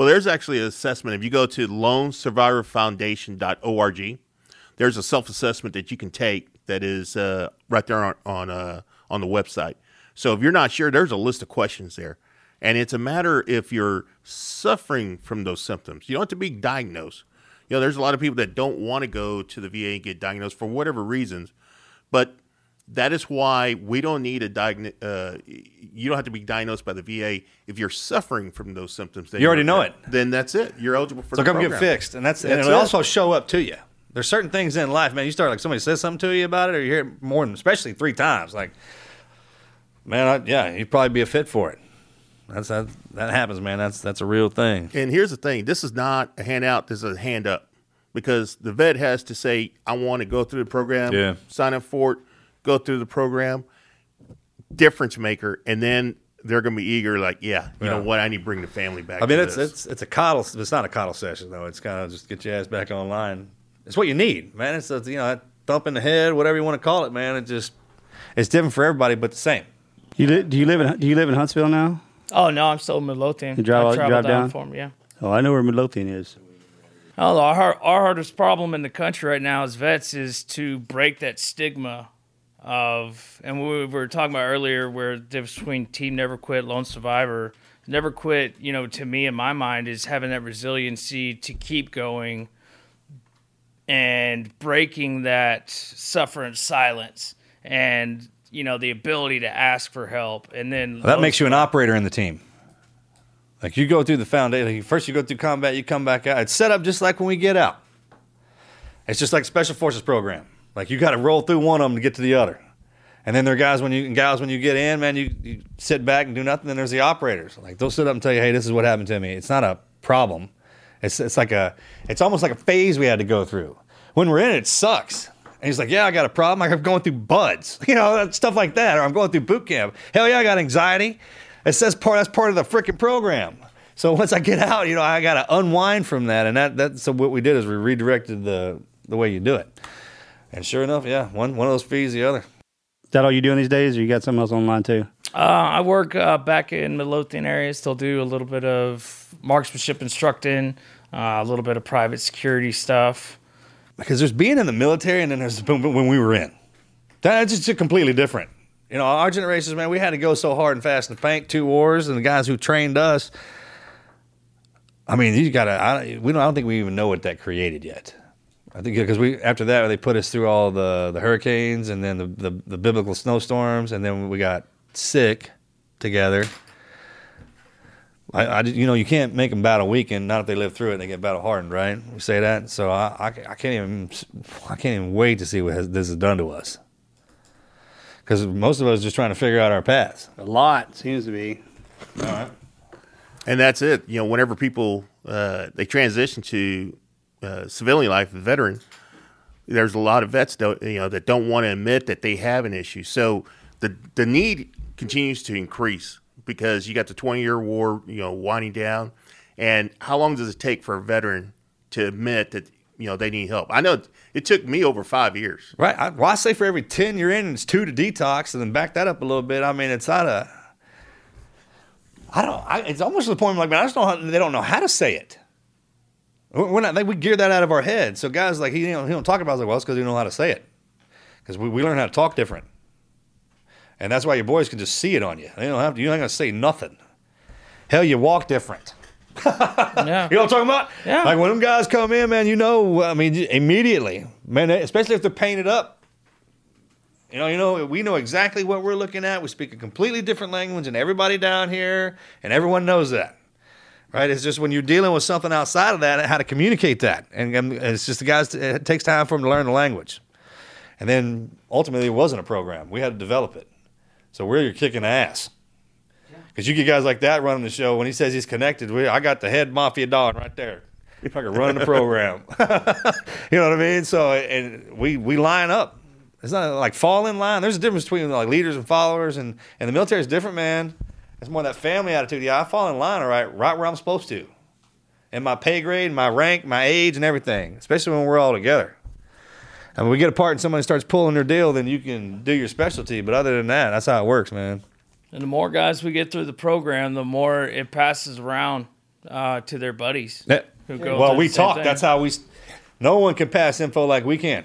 Well, there's actually an assessment. If you go to lonesurvivorfoundation.org, there's a self-assessment that you can take that is uh, right there on on, uh, on the website. So if you're not sure, there's a list of questions there, and it's a matter if you're suffering from those symptoms. You don't have to be diagnosed. You know, there's a lot of people that don't want to go to the VA and get diagnosed for whatever reasons, but that is why we don't need a diagno- uh, You don't have to be diagnosed by the VA if you're suffering from those symptoms. You already know it. Then that's it. You're eligible for So come get fixed, and that's, and it'll it. also show up to you. There's certain things in life, man. You start like somebody says something to you about it, or you hear it more than, especially three times. Like, man, I, yeah, you'd probably be a fit for it. That's that. That happens, man. That's that's a real thing. And here's the thing: this is not a handout. This is a hand up, because the vet has to say, "I want to go through the program." Yeah. Sign up for it. Go through the program. Difference maker, and then they're going to be eager. Like, yeah, you know what? I need to bring the family back. I mean, to it's this. it's it's a coddle. It's not a coddle session though. It's kind of just get your ass back online. It's what you need, man. It's a, you know that thump in the head, whatever you want to call it, man. It just it's different for everybody, but the same. You li- do you live in Do you live in Huntsville now? Oh no, I'm still in Midlothian. You drive- I travel drive down, down? for him. Yeah. Oh, I know where Midlothian is. Oh, our our hardest problem in the country right now as vets is to break that stigma of, and we were talking about earlier, where the difference between team never quit, lone survivor, never quit. You know, to me in my mind is having that resiliency to keep going and breaking that suffering silence and you know the ability to ask for help and then That makes you an operator in the team. Like you go through the foundation. Like first, you go through combat, you come back out. It's set up just like when we get out. It's just like special forces program. Like you got to roll through one of them to get to the other. And then there are guys when you gals when you get in, man, you, you sit back and do nothing. Then there's the operators. Like they'll sit up and tell you, hey, this is what happened to me. It's not a problem. It's it's like a it's almost like a phase we had to go through. When we're in it, it sucks. And he's like, yeah, I got a problem. I'm going through BUD/S, you know, stuff like that. Or I'm going through boot camp. Hell yeah, I got anxiety. It says part that's part of the freaking program. So once I get out, you know, I got to unwind from that. And that that so what we did is we redirected the the way you do it. And sure enough, yeah, one one of those feeds the other. Is that all you doing these days, or you got something else online too? Uh, I work uh, back in Midlothian area. Still do a little bit of marksmanship instructing, uh, a little bit of private security stuff. because there's being in the military and then there's when we were in. That's just completely different. You know, our generations, man, we had to go so hard and fast in the bank, two wars, and the guys who trained us. I mean, you gotta. We don't. I don't think we even know what that created yet. I think because we after that they put us through all the the hurricanes and then the, the the biblical snowstorms and then we got sick together. I, I, you know, you can't make them battle weakened. Not if they live through it; and they get battle hardened, right? We say that. So I, I, I can't even, I can't even wait to see what has, this has done to us. Because most of us are just trying to figure out our paths. A lot seems to be. All right. And that's it. You know, whenever people uh, they transition to uh, civilian life, a veteran, there's a lot of vets that you know that don't want to admit that they have an issue. So the the need continues to increase because you got the 20 year war, you know, winding down. And how long does it take for a veteran to admit that you know they need help? I know it took me over five years. Right. I, well, I say for every 10 you're in, it's two to detox, and then back that up a little bit. I mean, it's not a. I don't. I, it's almost to the point where, like, man, I just don't. They don't know how to say it. We're not. They, we gear that out of our head. So guys like he, you know, he don't talk about it. Like, well, it's because he don't know how to say it. Because we, we learn how to talk different, and that's why your boys can just see it on you. They don't have to. You're not gonna say nothing. Hell, you walk different. Yeah. You know what I'm talking about? Yeah. Like when them guys come in, man, you know, I mean, immediately, man, they- especially if they're painted up. You know, you know, we know exactly what we're looking at. We speak a completely different language, and everybody down here, and everyone knows that, right? It's just when you're dealing with something outside of that, how to communicate that, and, and it's just the guys. It takes time for them to learn the language, and then ultimately, it wasn't a program. We had to develop it. So we're kicking ass. Because you get guys like that running the show. When he says he's connected, we, I got the head mafia dog right there. If I could run the program, you know what I mean. So and we we line up. It's not like fall in line. There's a difference between like leaders and followers, and and the military is different, man. It's more that family attitude. Yeah, I fall in line, all right, right where I'm supposed to, and my pay grade, my rank, my age, and everything. Especially when we're all together. And when we get apart and somebody starts pulling their deal, then you can do your specialty. But other than that, that's how it works, man. And the more guys we get through the program, the more it passes around uh, to their buddies. Yeah. who go Well, we talk. thing. That's how we. No one can pass info like we can.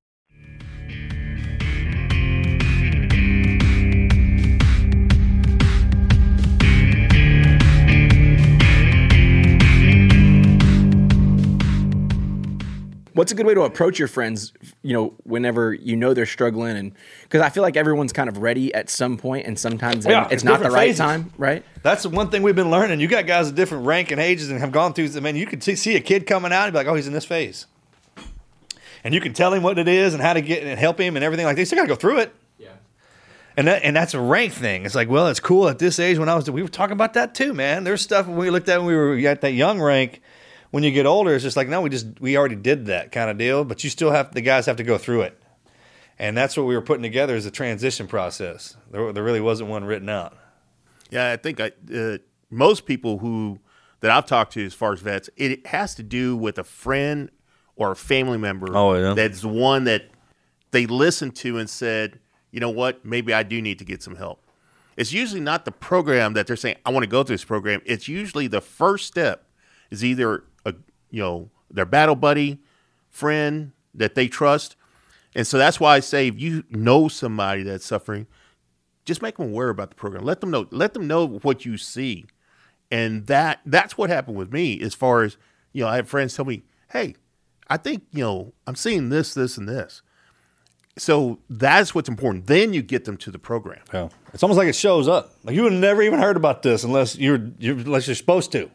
What's a good way to approach your friends? You know, whenever you know they're struggling, and because I feel like everyone's kind of ready at some point, and sometimes oh, Yeah, it's it's not the different right phases. time, right? That's the one thing we've been learning. You got guys of different rank and ages and have gone through. I mean, you can see, see a kid coming out and be like, "Oh, he's in this phase," and you can tell him what it is and how to get and help him and everything like this. You got to go through it. Yeah. And that, and that's a rank thing. It's like, well, it's cool at this age. When I was, we were talking about that too, man. There's stuff when we looked at when we were at that young rank. When you get older, it's just like, no, we just we already did that kind of deal. But you still have the guys have to go through it, and that's what we were putting together as a transition process. There, there really wasn't one written out. Yeah, I think I, uh, most people who that I've talked to as far as vets, it has to do with a friend or a family member. Oh, yeah. that's one that they listened to and said, you know what, maybe I do need to get some help. It's usually not the program that they're saying I want to go through this program. It's usually the first step is either you know their battle buddy, friend that they trust, and so that's why I say if you know somebody that's suffering, just make them aware about the program. Let them know. Let them know what you see, and that that's what happened with me. As far as you know, I have friends tell me, "Hey, I think you know I'm seeing this, this, and this." So that's what's important. Then you get them to the program. Yeah. It's almost like it shows up. Like you would never even heard about this unless you're, you're unless you're supposed to.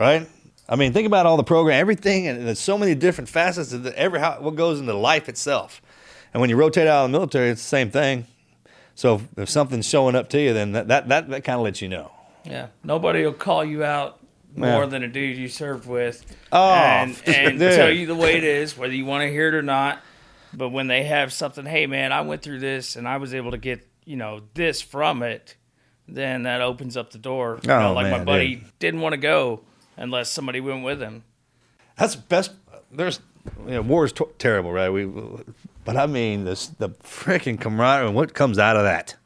Right? I mean, think about all the program, everything, and there's so many different facets of the, every how, what goes into life itself. And when you rotate out of the military, it's the same thing. So if, if something's showing up to you, then that that, that, that kind of lets you know. Yeah, nobody will call you out more Yeah. than a dude you served with, Oh, and, and tell you the way it is, whether you want to hear it or not. But when they have something, hey man, I went through this and I was able to get you know this from it, then that opens up the door. You Oh, know, like my buddy dude. didn't want to go unless somebody went with him. That's best. There's, you know, war is t- terrible, right? We, but I mean, this the freaking camaraderie what comes out of that.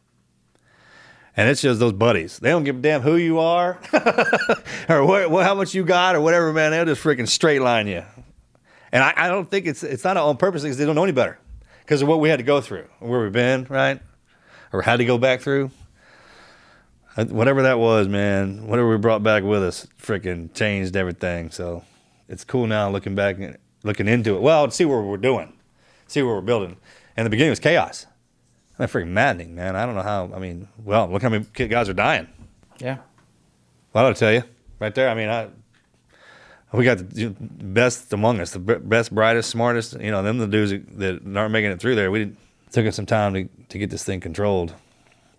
And it's just those buddies. They don't give a damn who you are, or what, what, how much you got, or whatever, man. They'll just freaking straight line you. And I, I don't think it's it's not on purpose because they don't know any better because of what we had to go through, where we've been, right, or had to go back through. Whatever that was, man, whatever we brought back with us, freaking changed everything. So it's cool now looking back and looking into it. Well, to see what we're doing, see what we're building. And the beginning was chaos. I mean, freaking maddening, man. I don't know how. I mean, well, look how many guys are dying. Yeah. Well, I'll tell you, right there. I mean, I we got the best among us, the best, brightest, smartest. You know, them the dudes that- that aren't making it through there. We took us some time to to get this thing controlled.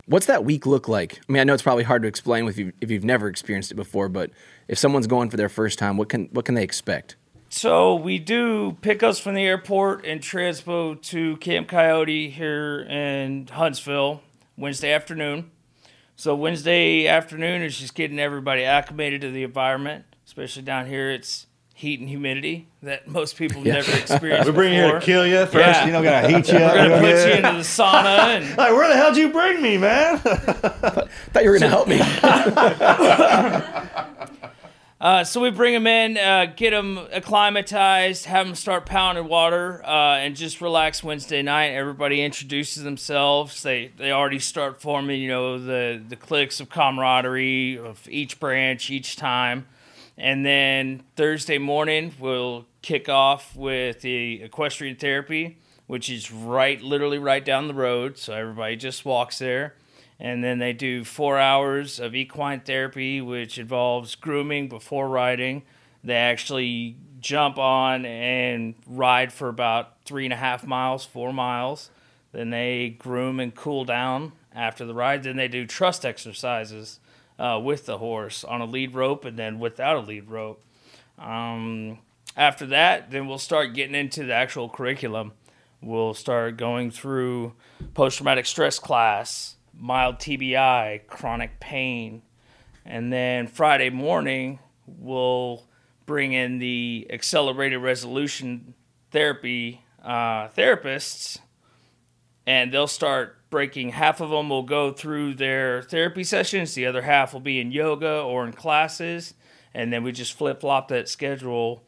What's that week look like? I mean, I know it's probably hard to explain with you if you've never experienced it before, but if someone's going for their first time, what can what can they expect? So we do pickups from the airport and transpo to Camp Coyote here in Huntsville Wednesday afternoon. So Wednesday afternoon is just getting everybody acclimated to the environment, especially down here. It's heat and humidity that most people never experience. We bring you here to kill you first. Yeah. You know, gonna heat you up. We're gonna put you into the sauna and Like, where the hell did you bring me, man? thought you were going to help me. Uh, so we bring them in, uh, get them acclimatized, have them start pounding water, uh, and just relax Wednesday night. Everybody introduces themselves. They they already start forming, you know, the the cliques of camaraderie of each branch each time, and then Thursday morning we'll kick off with the equestrian therapy, which is right, literally right down the road. So everybody just walks there and then they do four hours of equine therapy, which involves grooming before riding. They actually jump on and ride for about three and a half miles, four miles. Then they groom and cool down after the ride. Then they do trust exercises uh, with the horse on a lead rope and then without a lead rope. Um, after that, then we'll start getting into the actual curriculum. We'll start going through post traumatic stress class, mild TBI, chronic pain. And then Friday morning, we'll bring in the accelerated resolution therapy uh, therapists, and they'll start breaking. Half of them will go through their therapy sessions, the other half will be in yoga or in classes. And then we just flip flop that schedule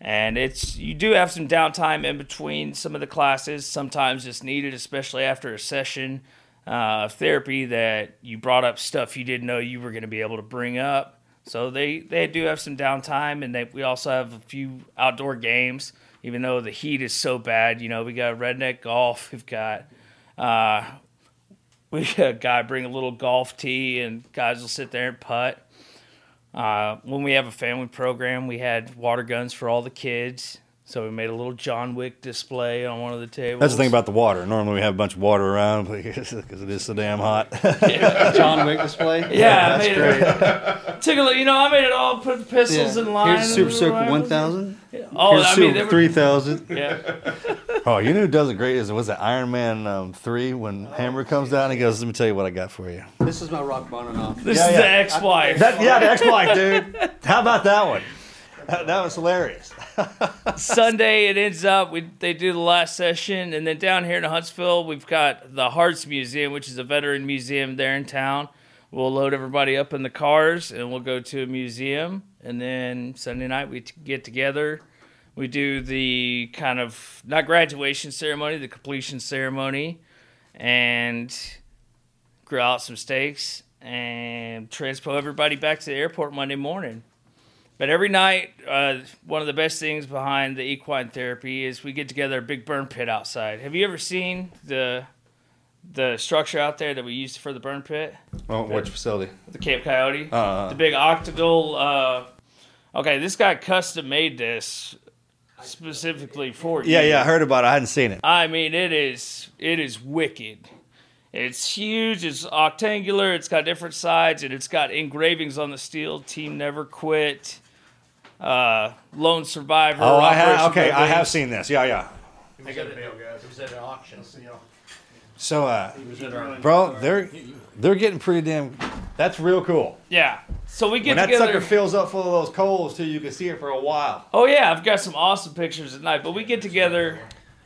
and it's you do have some downtime in between some of the classes sometimes it's needed especially after a session uh, of therapy that you brought up stuff you didn't know you were going to be able to bring up So they, they do have some downtime, and they, we also have a few outdoor games. Even though the heat is so bad, you know, we got redneck golf. We've got uh, we a guy bring a little golf tee, and guys will sit there and putt. Uh, when we have a family program, we had water guns for all the kids. So we made a little John Wick display on one of the tables. That's the thing about the water. Normally we have a bunch of water around because it is so damn hot. John Wick display. Yeah, I that's made great. it. Took a look, you know, I made it all. Put the pistols in line. Here's Super and Soaker rifles. 1000. Oh, Here's I Super they were- 3000. Yeah, oh, you know who does it great is it was it Iron Man um, three when Hammer comes down and he goes, "Let me tell you what I got for you." This is my rock bottom off. this Yeah, is yeah. the ex-wife. That, yeah, the X-Wife, dude. How about that one? That, that was hilarious. Sunday it ends up we they do the last session and then down here in Huntsville we've got the Hearts Museum which is a veteran museum there in town. We'll load everybody up in the cars and we'll go to a museum and then Sunday night we t- get together. We do the kind of not graduation ceremony, the completion ceremony and grill out some steaks and transpo everybody back to the airport Monday morning. But every night, uh, one of the best things behind the equine therapy is we get together a big burn pit outside. Have you ever seen the the structure out there that we used for the burn pit? Oh, which facility? The Camp Coyote, Uh, the big octagonal. Uh, okay, this guy custom made this specifically for you. Yeah, yeah, I heard about it. I hadn't seen it. I mean, it is it is wicked. It's huge. It's octangular. It's got different sides, and it's got engravings on the steel. Team never quit. Uh, lone survivor. Oh, I have. Okay, I have seen this. Yeah, yeah. I got it. It was at an auction. So, uh, bro, they're they're getting pretty damn. That's real cool. Yeah. So we get When that together. sucker fills up full of those coals too, you can see it for a while. oh yeah, I've got some awesome pictures at night. But we get together.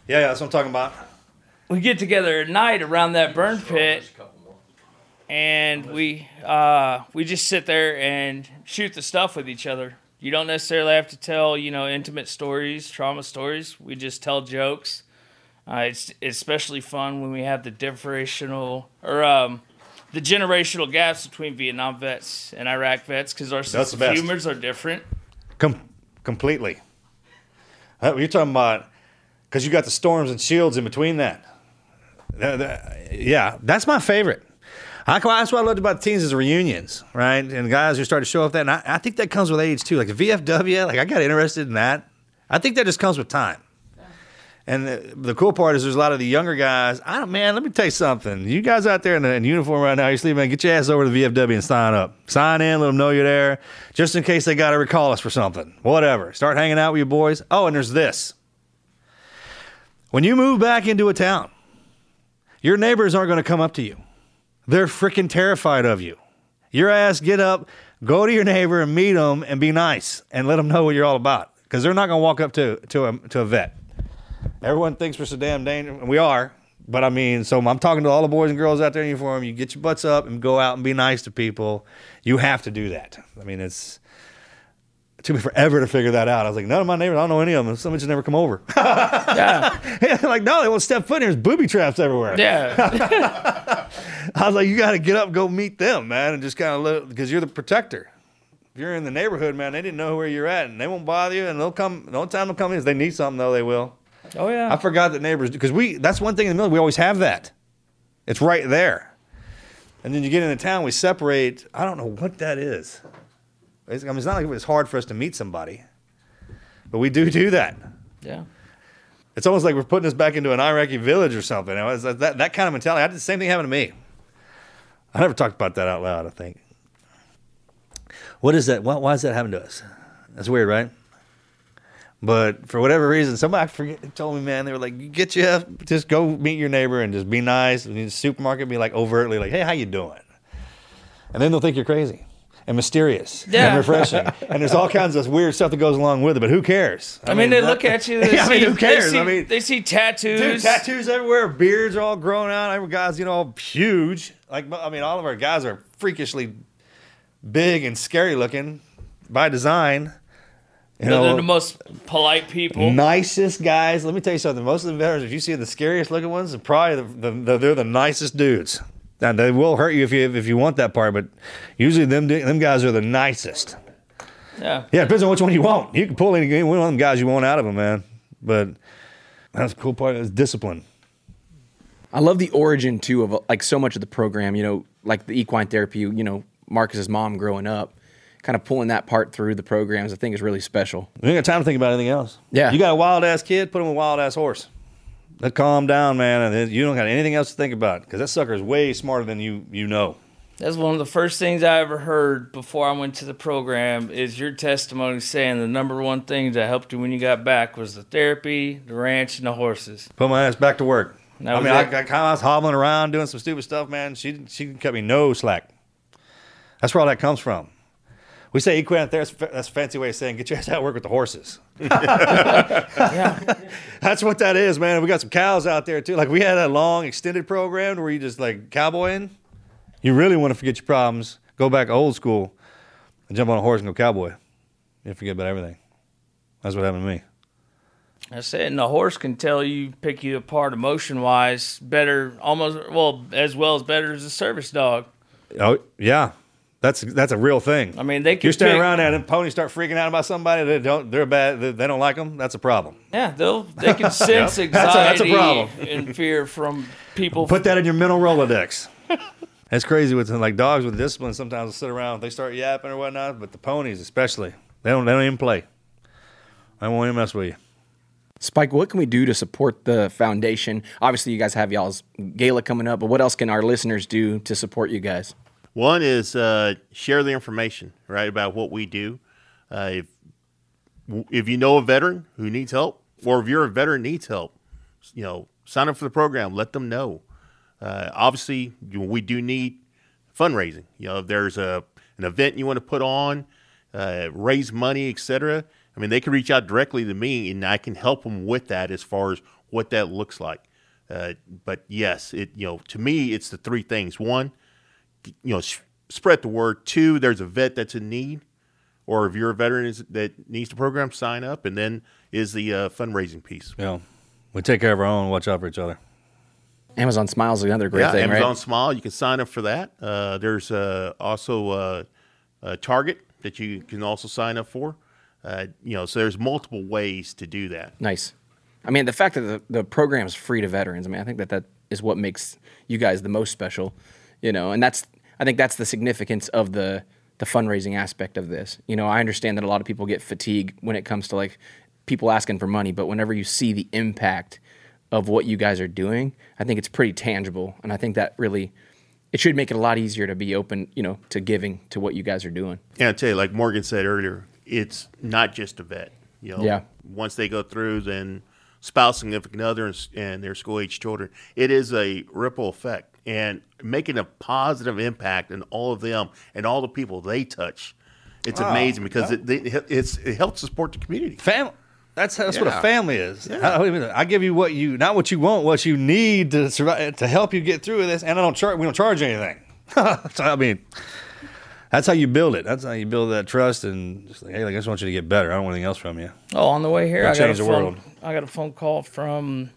Yeah, yeah, that's what I'm talking about. We get together at night around that burn pit, and we uh, we just sit there and shoot the stuff with each other. You don't necessarily have to tell you know intimate stories, trauma stories. We just tell jokes. Uh, it's especially fun when we have the differential or um, the generational gaps between Vietnam vets and Iraq vets because our sense of humors are different. Com- completely. Uh, You're talking about because you got the storms and shields in between that. That- that- yeah, that's my favorite. I, that's what I loved about the teams is reunions, right? And guys who started to show up that, and I, I think that comes with age too. Like the VFW, like I got interested in that. I think that just comes with time. And the, the cool part is there's a lot of the younger guys. I don't, man, let me tell you something. You guys out there in, the, in uniform right now, you're sleeping, man, get your ass over to the VFW and sign up. Sign in, let them know you're there, just in case they got to recall us for something. Whatever. Start hanging out with your boys. Oh, and there's this. When you move back into a town, your neighbors aren't going to come up to you. They're freaking terrified of you. Your ass get up, go to your neighbor and meet them and be nice and let them know what you're all about because they're not going to walk up to, to, a, to a vet. Everyone thinks we're so damn dangerous, and we are. But I mean, so I'm talking to all the boys and girls out there in uniform. You get your butts up and go out and be nice to people. You have to do that. I mean, it's it took me forever to figure that out. I was like, none of my neighbors, I don't know any of them. Somebody just never come over. Yeah, like, no, they won't step foot in. There's booby traps everywhere. yeah. I was like, you got to get up, go meet them, man, and just kind of look because you're the protector. If you're in the neighborhood, man, they didn't know where you're at, and they won't bother you, and they'll come. The only time they'll come in is they need something, though they will. Oh yeah. I forgot that neighbors because we that's one thing in the middle we always have that. It's right there. And then you get into town, we separate. I don't know what that is. It's, I mean, it's not like it's hard for us to meet somebody, but we do do that. yeah. It's almost like we're putting us back into an Iraqi village or something. It was that, that, that kind of mentality. I did the same thing happen to me. I never talked about that out loud. I think. What is that? Why, why does that happen to us? That's weird, right? But for whatever reason, somebody forget told me, man, they were like, get you up, just go meet your neighbor and just be nice." And in the supermarket, be like overtly like, "Hey, how you doing?" And then they'll think you're crazy and mysterious Yeah. and refreshing. and there's all kinds of weird stuff that goes along with it. But who cares? I, mean, they that- look at you. They I mean, see, who cares? They see, I mean, they see tattoos. Dude, tattoos everywhere, beards are all growing out. Every guy's, you know, all huge. Like, I mean, all of our guys are freakishly big and scary looking by design. You They're the most polite people. nicest guys. Let me tell you something. Most of the veterans, if you see the scariest looking ones, probably the, the, the, they're the nicest dudes. Now, they will hurt you if you if you want that part, but usually them them guys are the nicest. Yeah. Yeah, it depends on which one you want. You can pull any one of them guys you want out of them, man. But that's the cool part is discipline. I love the origin too of like so much of the program. You know, like the equine therapy. You know, Marcus's mom growing up, kind of pulling that part through the programs. I think is really special. You ain't got time to think about anything else. Yeah. You got a wild ass kid, put him with a wild ass horse. Calm down, man, and you don't got anything else to think about because that sucker is way smarter than you you know. That's one of the first things I ever heard before I went to the program is your testimony saying the number one thing that helped you when you got back was the therapy, the ranch, and the horses. Put my ass back to work. I mean, I. I kind of was hobbling around doing some stupid stuff, man. She she cut me no slack. That's where all that comes from. We say equine therapy. That's a fancy way of saying get your ass out work with the horses. That's what that is, man. We got some cows out there too. Like we had a long extended program where you just like cowboying. You really want to forget your problems, go back old school, and jump on a horse and go cowboy. You forget about everything. That's what happened to me. That's it. And the horse can tell you, pick you apart emotion wise better, almost, well, as well as better as a service dog. Oh yeah, that's that's a real thing. I mean, they can You're standing pick- around there and ponies start freaking out about somebody. They don't. They're bad. They they don't like them. That's a problem. Yeah, they'll they can sense Yep. That's a- that's a problem. and fear from people. Put that in your mental rolodex. That's crazy with like dogs with discipline. Sometimes they'll sit around, they start yapping or whatnot. But the ponies, especially, they don't. They don't even play. I won't even mess with you. Spike, what can we do to support the foundation? Obviously, you guys have y'all's gala coming up, but what else can our listeners do to support you guys? One is uh, share the information, right, about what we do. Uh, if if you know a veteran who needs help, or if you're a veteran needs help, you know, sign up for the program. Let them know. Uh, obviously, we do need fundraising. You know, if there's a an event you want to put on, uh, raise money, etc. I mean, they can reach out directly to me, and I can help them with that as far as what that looks like. Uh, but yes, it you know, to me, it's the three things. One, you know, s- spread the word. Two, there's a vet that's in need, or if you're a veteran that needs the program, sign up. And then is the uh, fundraising piece. Yeah, we take care of our own. Watch out for each other. Amazon Smiles is another great yeah, thing, Amazon right? Smile, you can sign up for that. Uh, there's uh, also uh, uh, Target that you can also sign up for. Uh, you know, so there's multiple ways to do that. Nice. I mean, the fact that the, the program is free to veterans, I mean, I think that that is what makes you guys the most special, you know, and that's, I think that's the significance of the, the fundraising aspect of this. You know, I understand that a lot of people get fatigued when it comes to like people asking for money, but whenever you see the impact of what you guys are doing, I think it's pretty tangible. And I think that really, it should make it a lot easier to be open, you know, to giving to what you guys are doing. And I tell you, like Morgan said earlier, it's not just a vet. You know, Yeah. once they go through, then spouse, significant other, and, and their school age children, it is a ripple effect and making a positive impact in all of them and all the people they touch. It's amazing because it, they, it's, it helps support the community. Family. That's that's what a family is. Yeah. I, I give you what you not what you want, what you need to survive to help you get through this, and I don't charge. We don't charge anything. so I mean, that's how you build it. That's how you build that trust and just like, hey, like, I just want you to get better. I don't want anything else from you. Oh, on the way here, Gonna I got a change the phone. world. I got a phone call from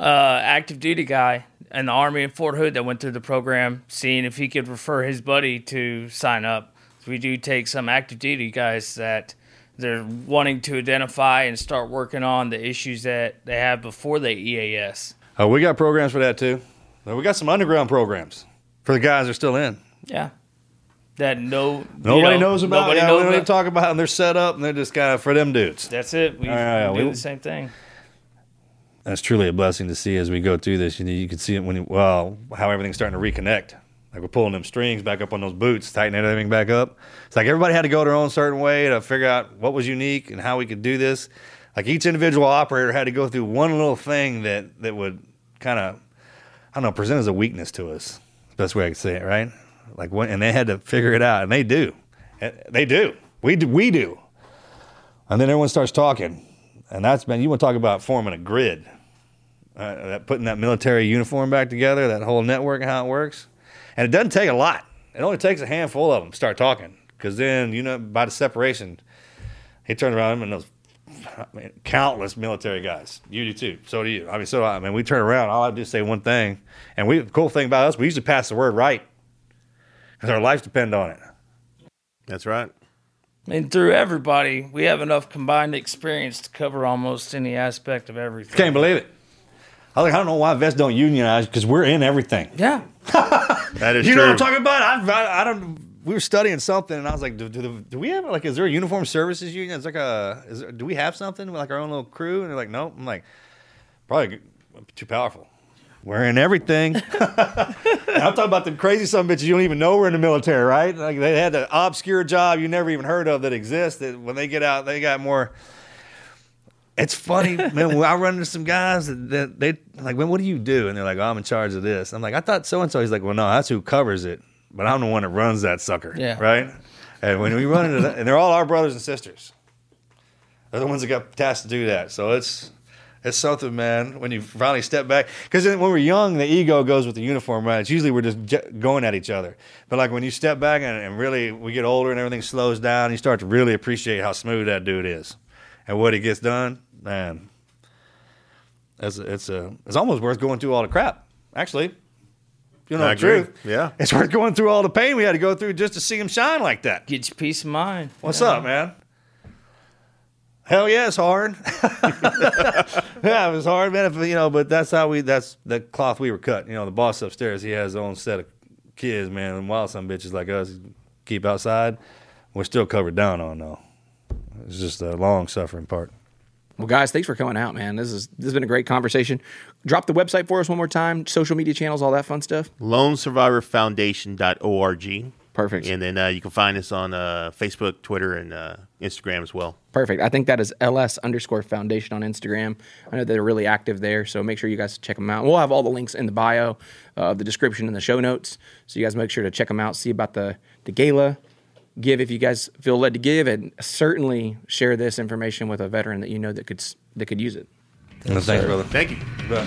uh, active duty guy in the army in Fort Hood that went through the program, seeing if he could refer his buddy to sign up. We do take some active duty guys that they're wanting to identify and start working on the issues that they have before they EAS. Oh, uh, we got programs for that too. Uh, we got some underground programs for the guys that are still in. Yeah, that no Nobody you know, knows about. Nobody yeah, knows we don't about. talk about, and they're set up, and they're just kind of for them dudes. That's it. We, yeah, do we- the same thing. That's truly a blessing to see as we go through this. You, know, you can see it when you, well how everything's starting to reconnect. Like we're pulling them strings back up on those boots, tightening everything back up. It's like everybody had to go their own certain way to figure out what was unique and how we could do this. Like each individual operator had to go through one little thing that that would kind of I don't know present as a weakness to us. Best way I could say it, right? Like when, and they had to figure it out, and they do. Eh, they do. We do. We do. And then everyone starts talking, and that's been, you want to talk about forming a grid, uh, that putting that military uniform back together, that whole network, how it works. And it doesn't take a lot. It only takes a handful of them to start talking, because then you know by the separation, he turned around and those I mean, countless military guys. You do too. So do you. I mean, so I. I mean, we turn around. All I do is say one thing, and we. The cool thing about us, we usually pass the word right because our lives depend on it. That's right. And through everybody, we have enough combined experience to cover almost any aspect of everything. Can't believe it. I was like, I don't know why vets don't unionize because we're in everything. Yeah. That is You true. know what I'm talking about? I, I, I don't. We were studying something, and I was like, do, do, do we have like, is there a uniform services union? It's like a, is there, do we have something like our own little crew? And they're like, nope. I'm like, probably too powerful. We're in everything. I'm talking about the crazy some bitches you don't even know we're in the military, right? Like they had an obscure job you never even heard of that exists. That when they get out, they got more. It's funny, man. When I run into some guys that, that they like, man, what do you do? And they're like, oh, I'm in charge of this. I'm like, I thought so and so. He's like, well, no, that's who covers it, but I'm the one that runs that sucker. Yeah. Right. And when we run into that, and they're all our brothers and sisters. They're the ones that got tasked to do that. So it's it's something, man. When you finally step back, because when we're young, the ego goes with the uniform, right? It's usually we're just j- going at each other. But like when you step back and, and really we get older and everything slows down, you start to really appreciate how smooth that dude is, and what he gets done. Man, it's it's a it's almost worth going through all the crap. Actually, you know I the agree. truth. Yeah. it's worth going through all the pain we had to go through just to see him shine like that. Get your peace of mind. What's Yeah. up, man? Hell yeah, it's hard. yeah, it was hard, man. If, you know, but that's how we. That's the cloth we were cut. You know, the boss upstairs, he has his own set of kids, man. And while some bitches like us keep outside, we're still covered down on though. It's just a long suffering part. Well, guys, thanks for coming out, man. This is this has been a great conversation. Drop the website for us one more time. Social media channels, all that fun stuff. LoneSurvivorFoundation.org. Perfect. And then uh, you can find us on uh, Facebook, Twitter, and uh, Instagram as well. Perfect. I think that is ls underscore foundation on Instagram. I know they're really active there, so make sure you guys check them out. We'll have all the links in the bio, uh, the description, and the show notes. So you guys make sure to check them out, see about the the gala, give if you guys feel led to give, and certainly share this information with a veteran that you know that could that could use it. thanks, brother. Thank you. But-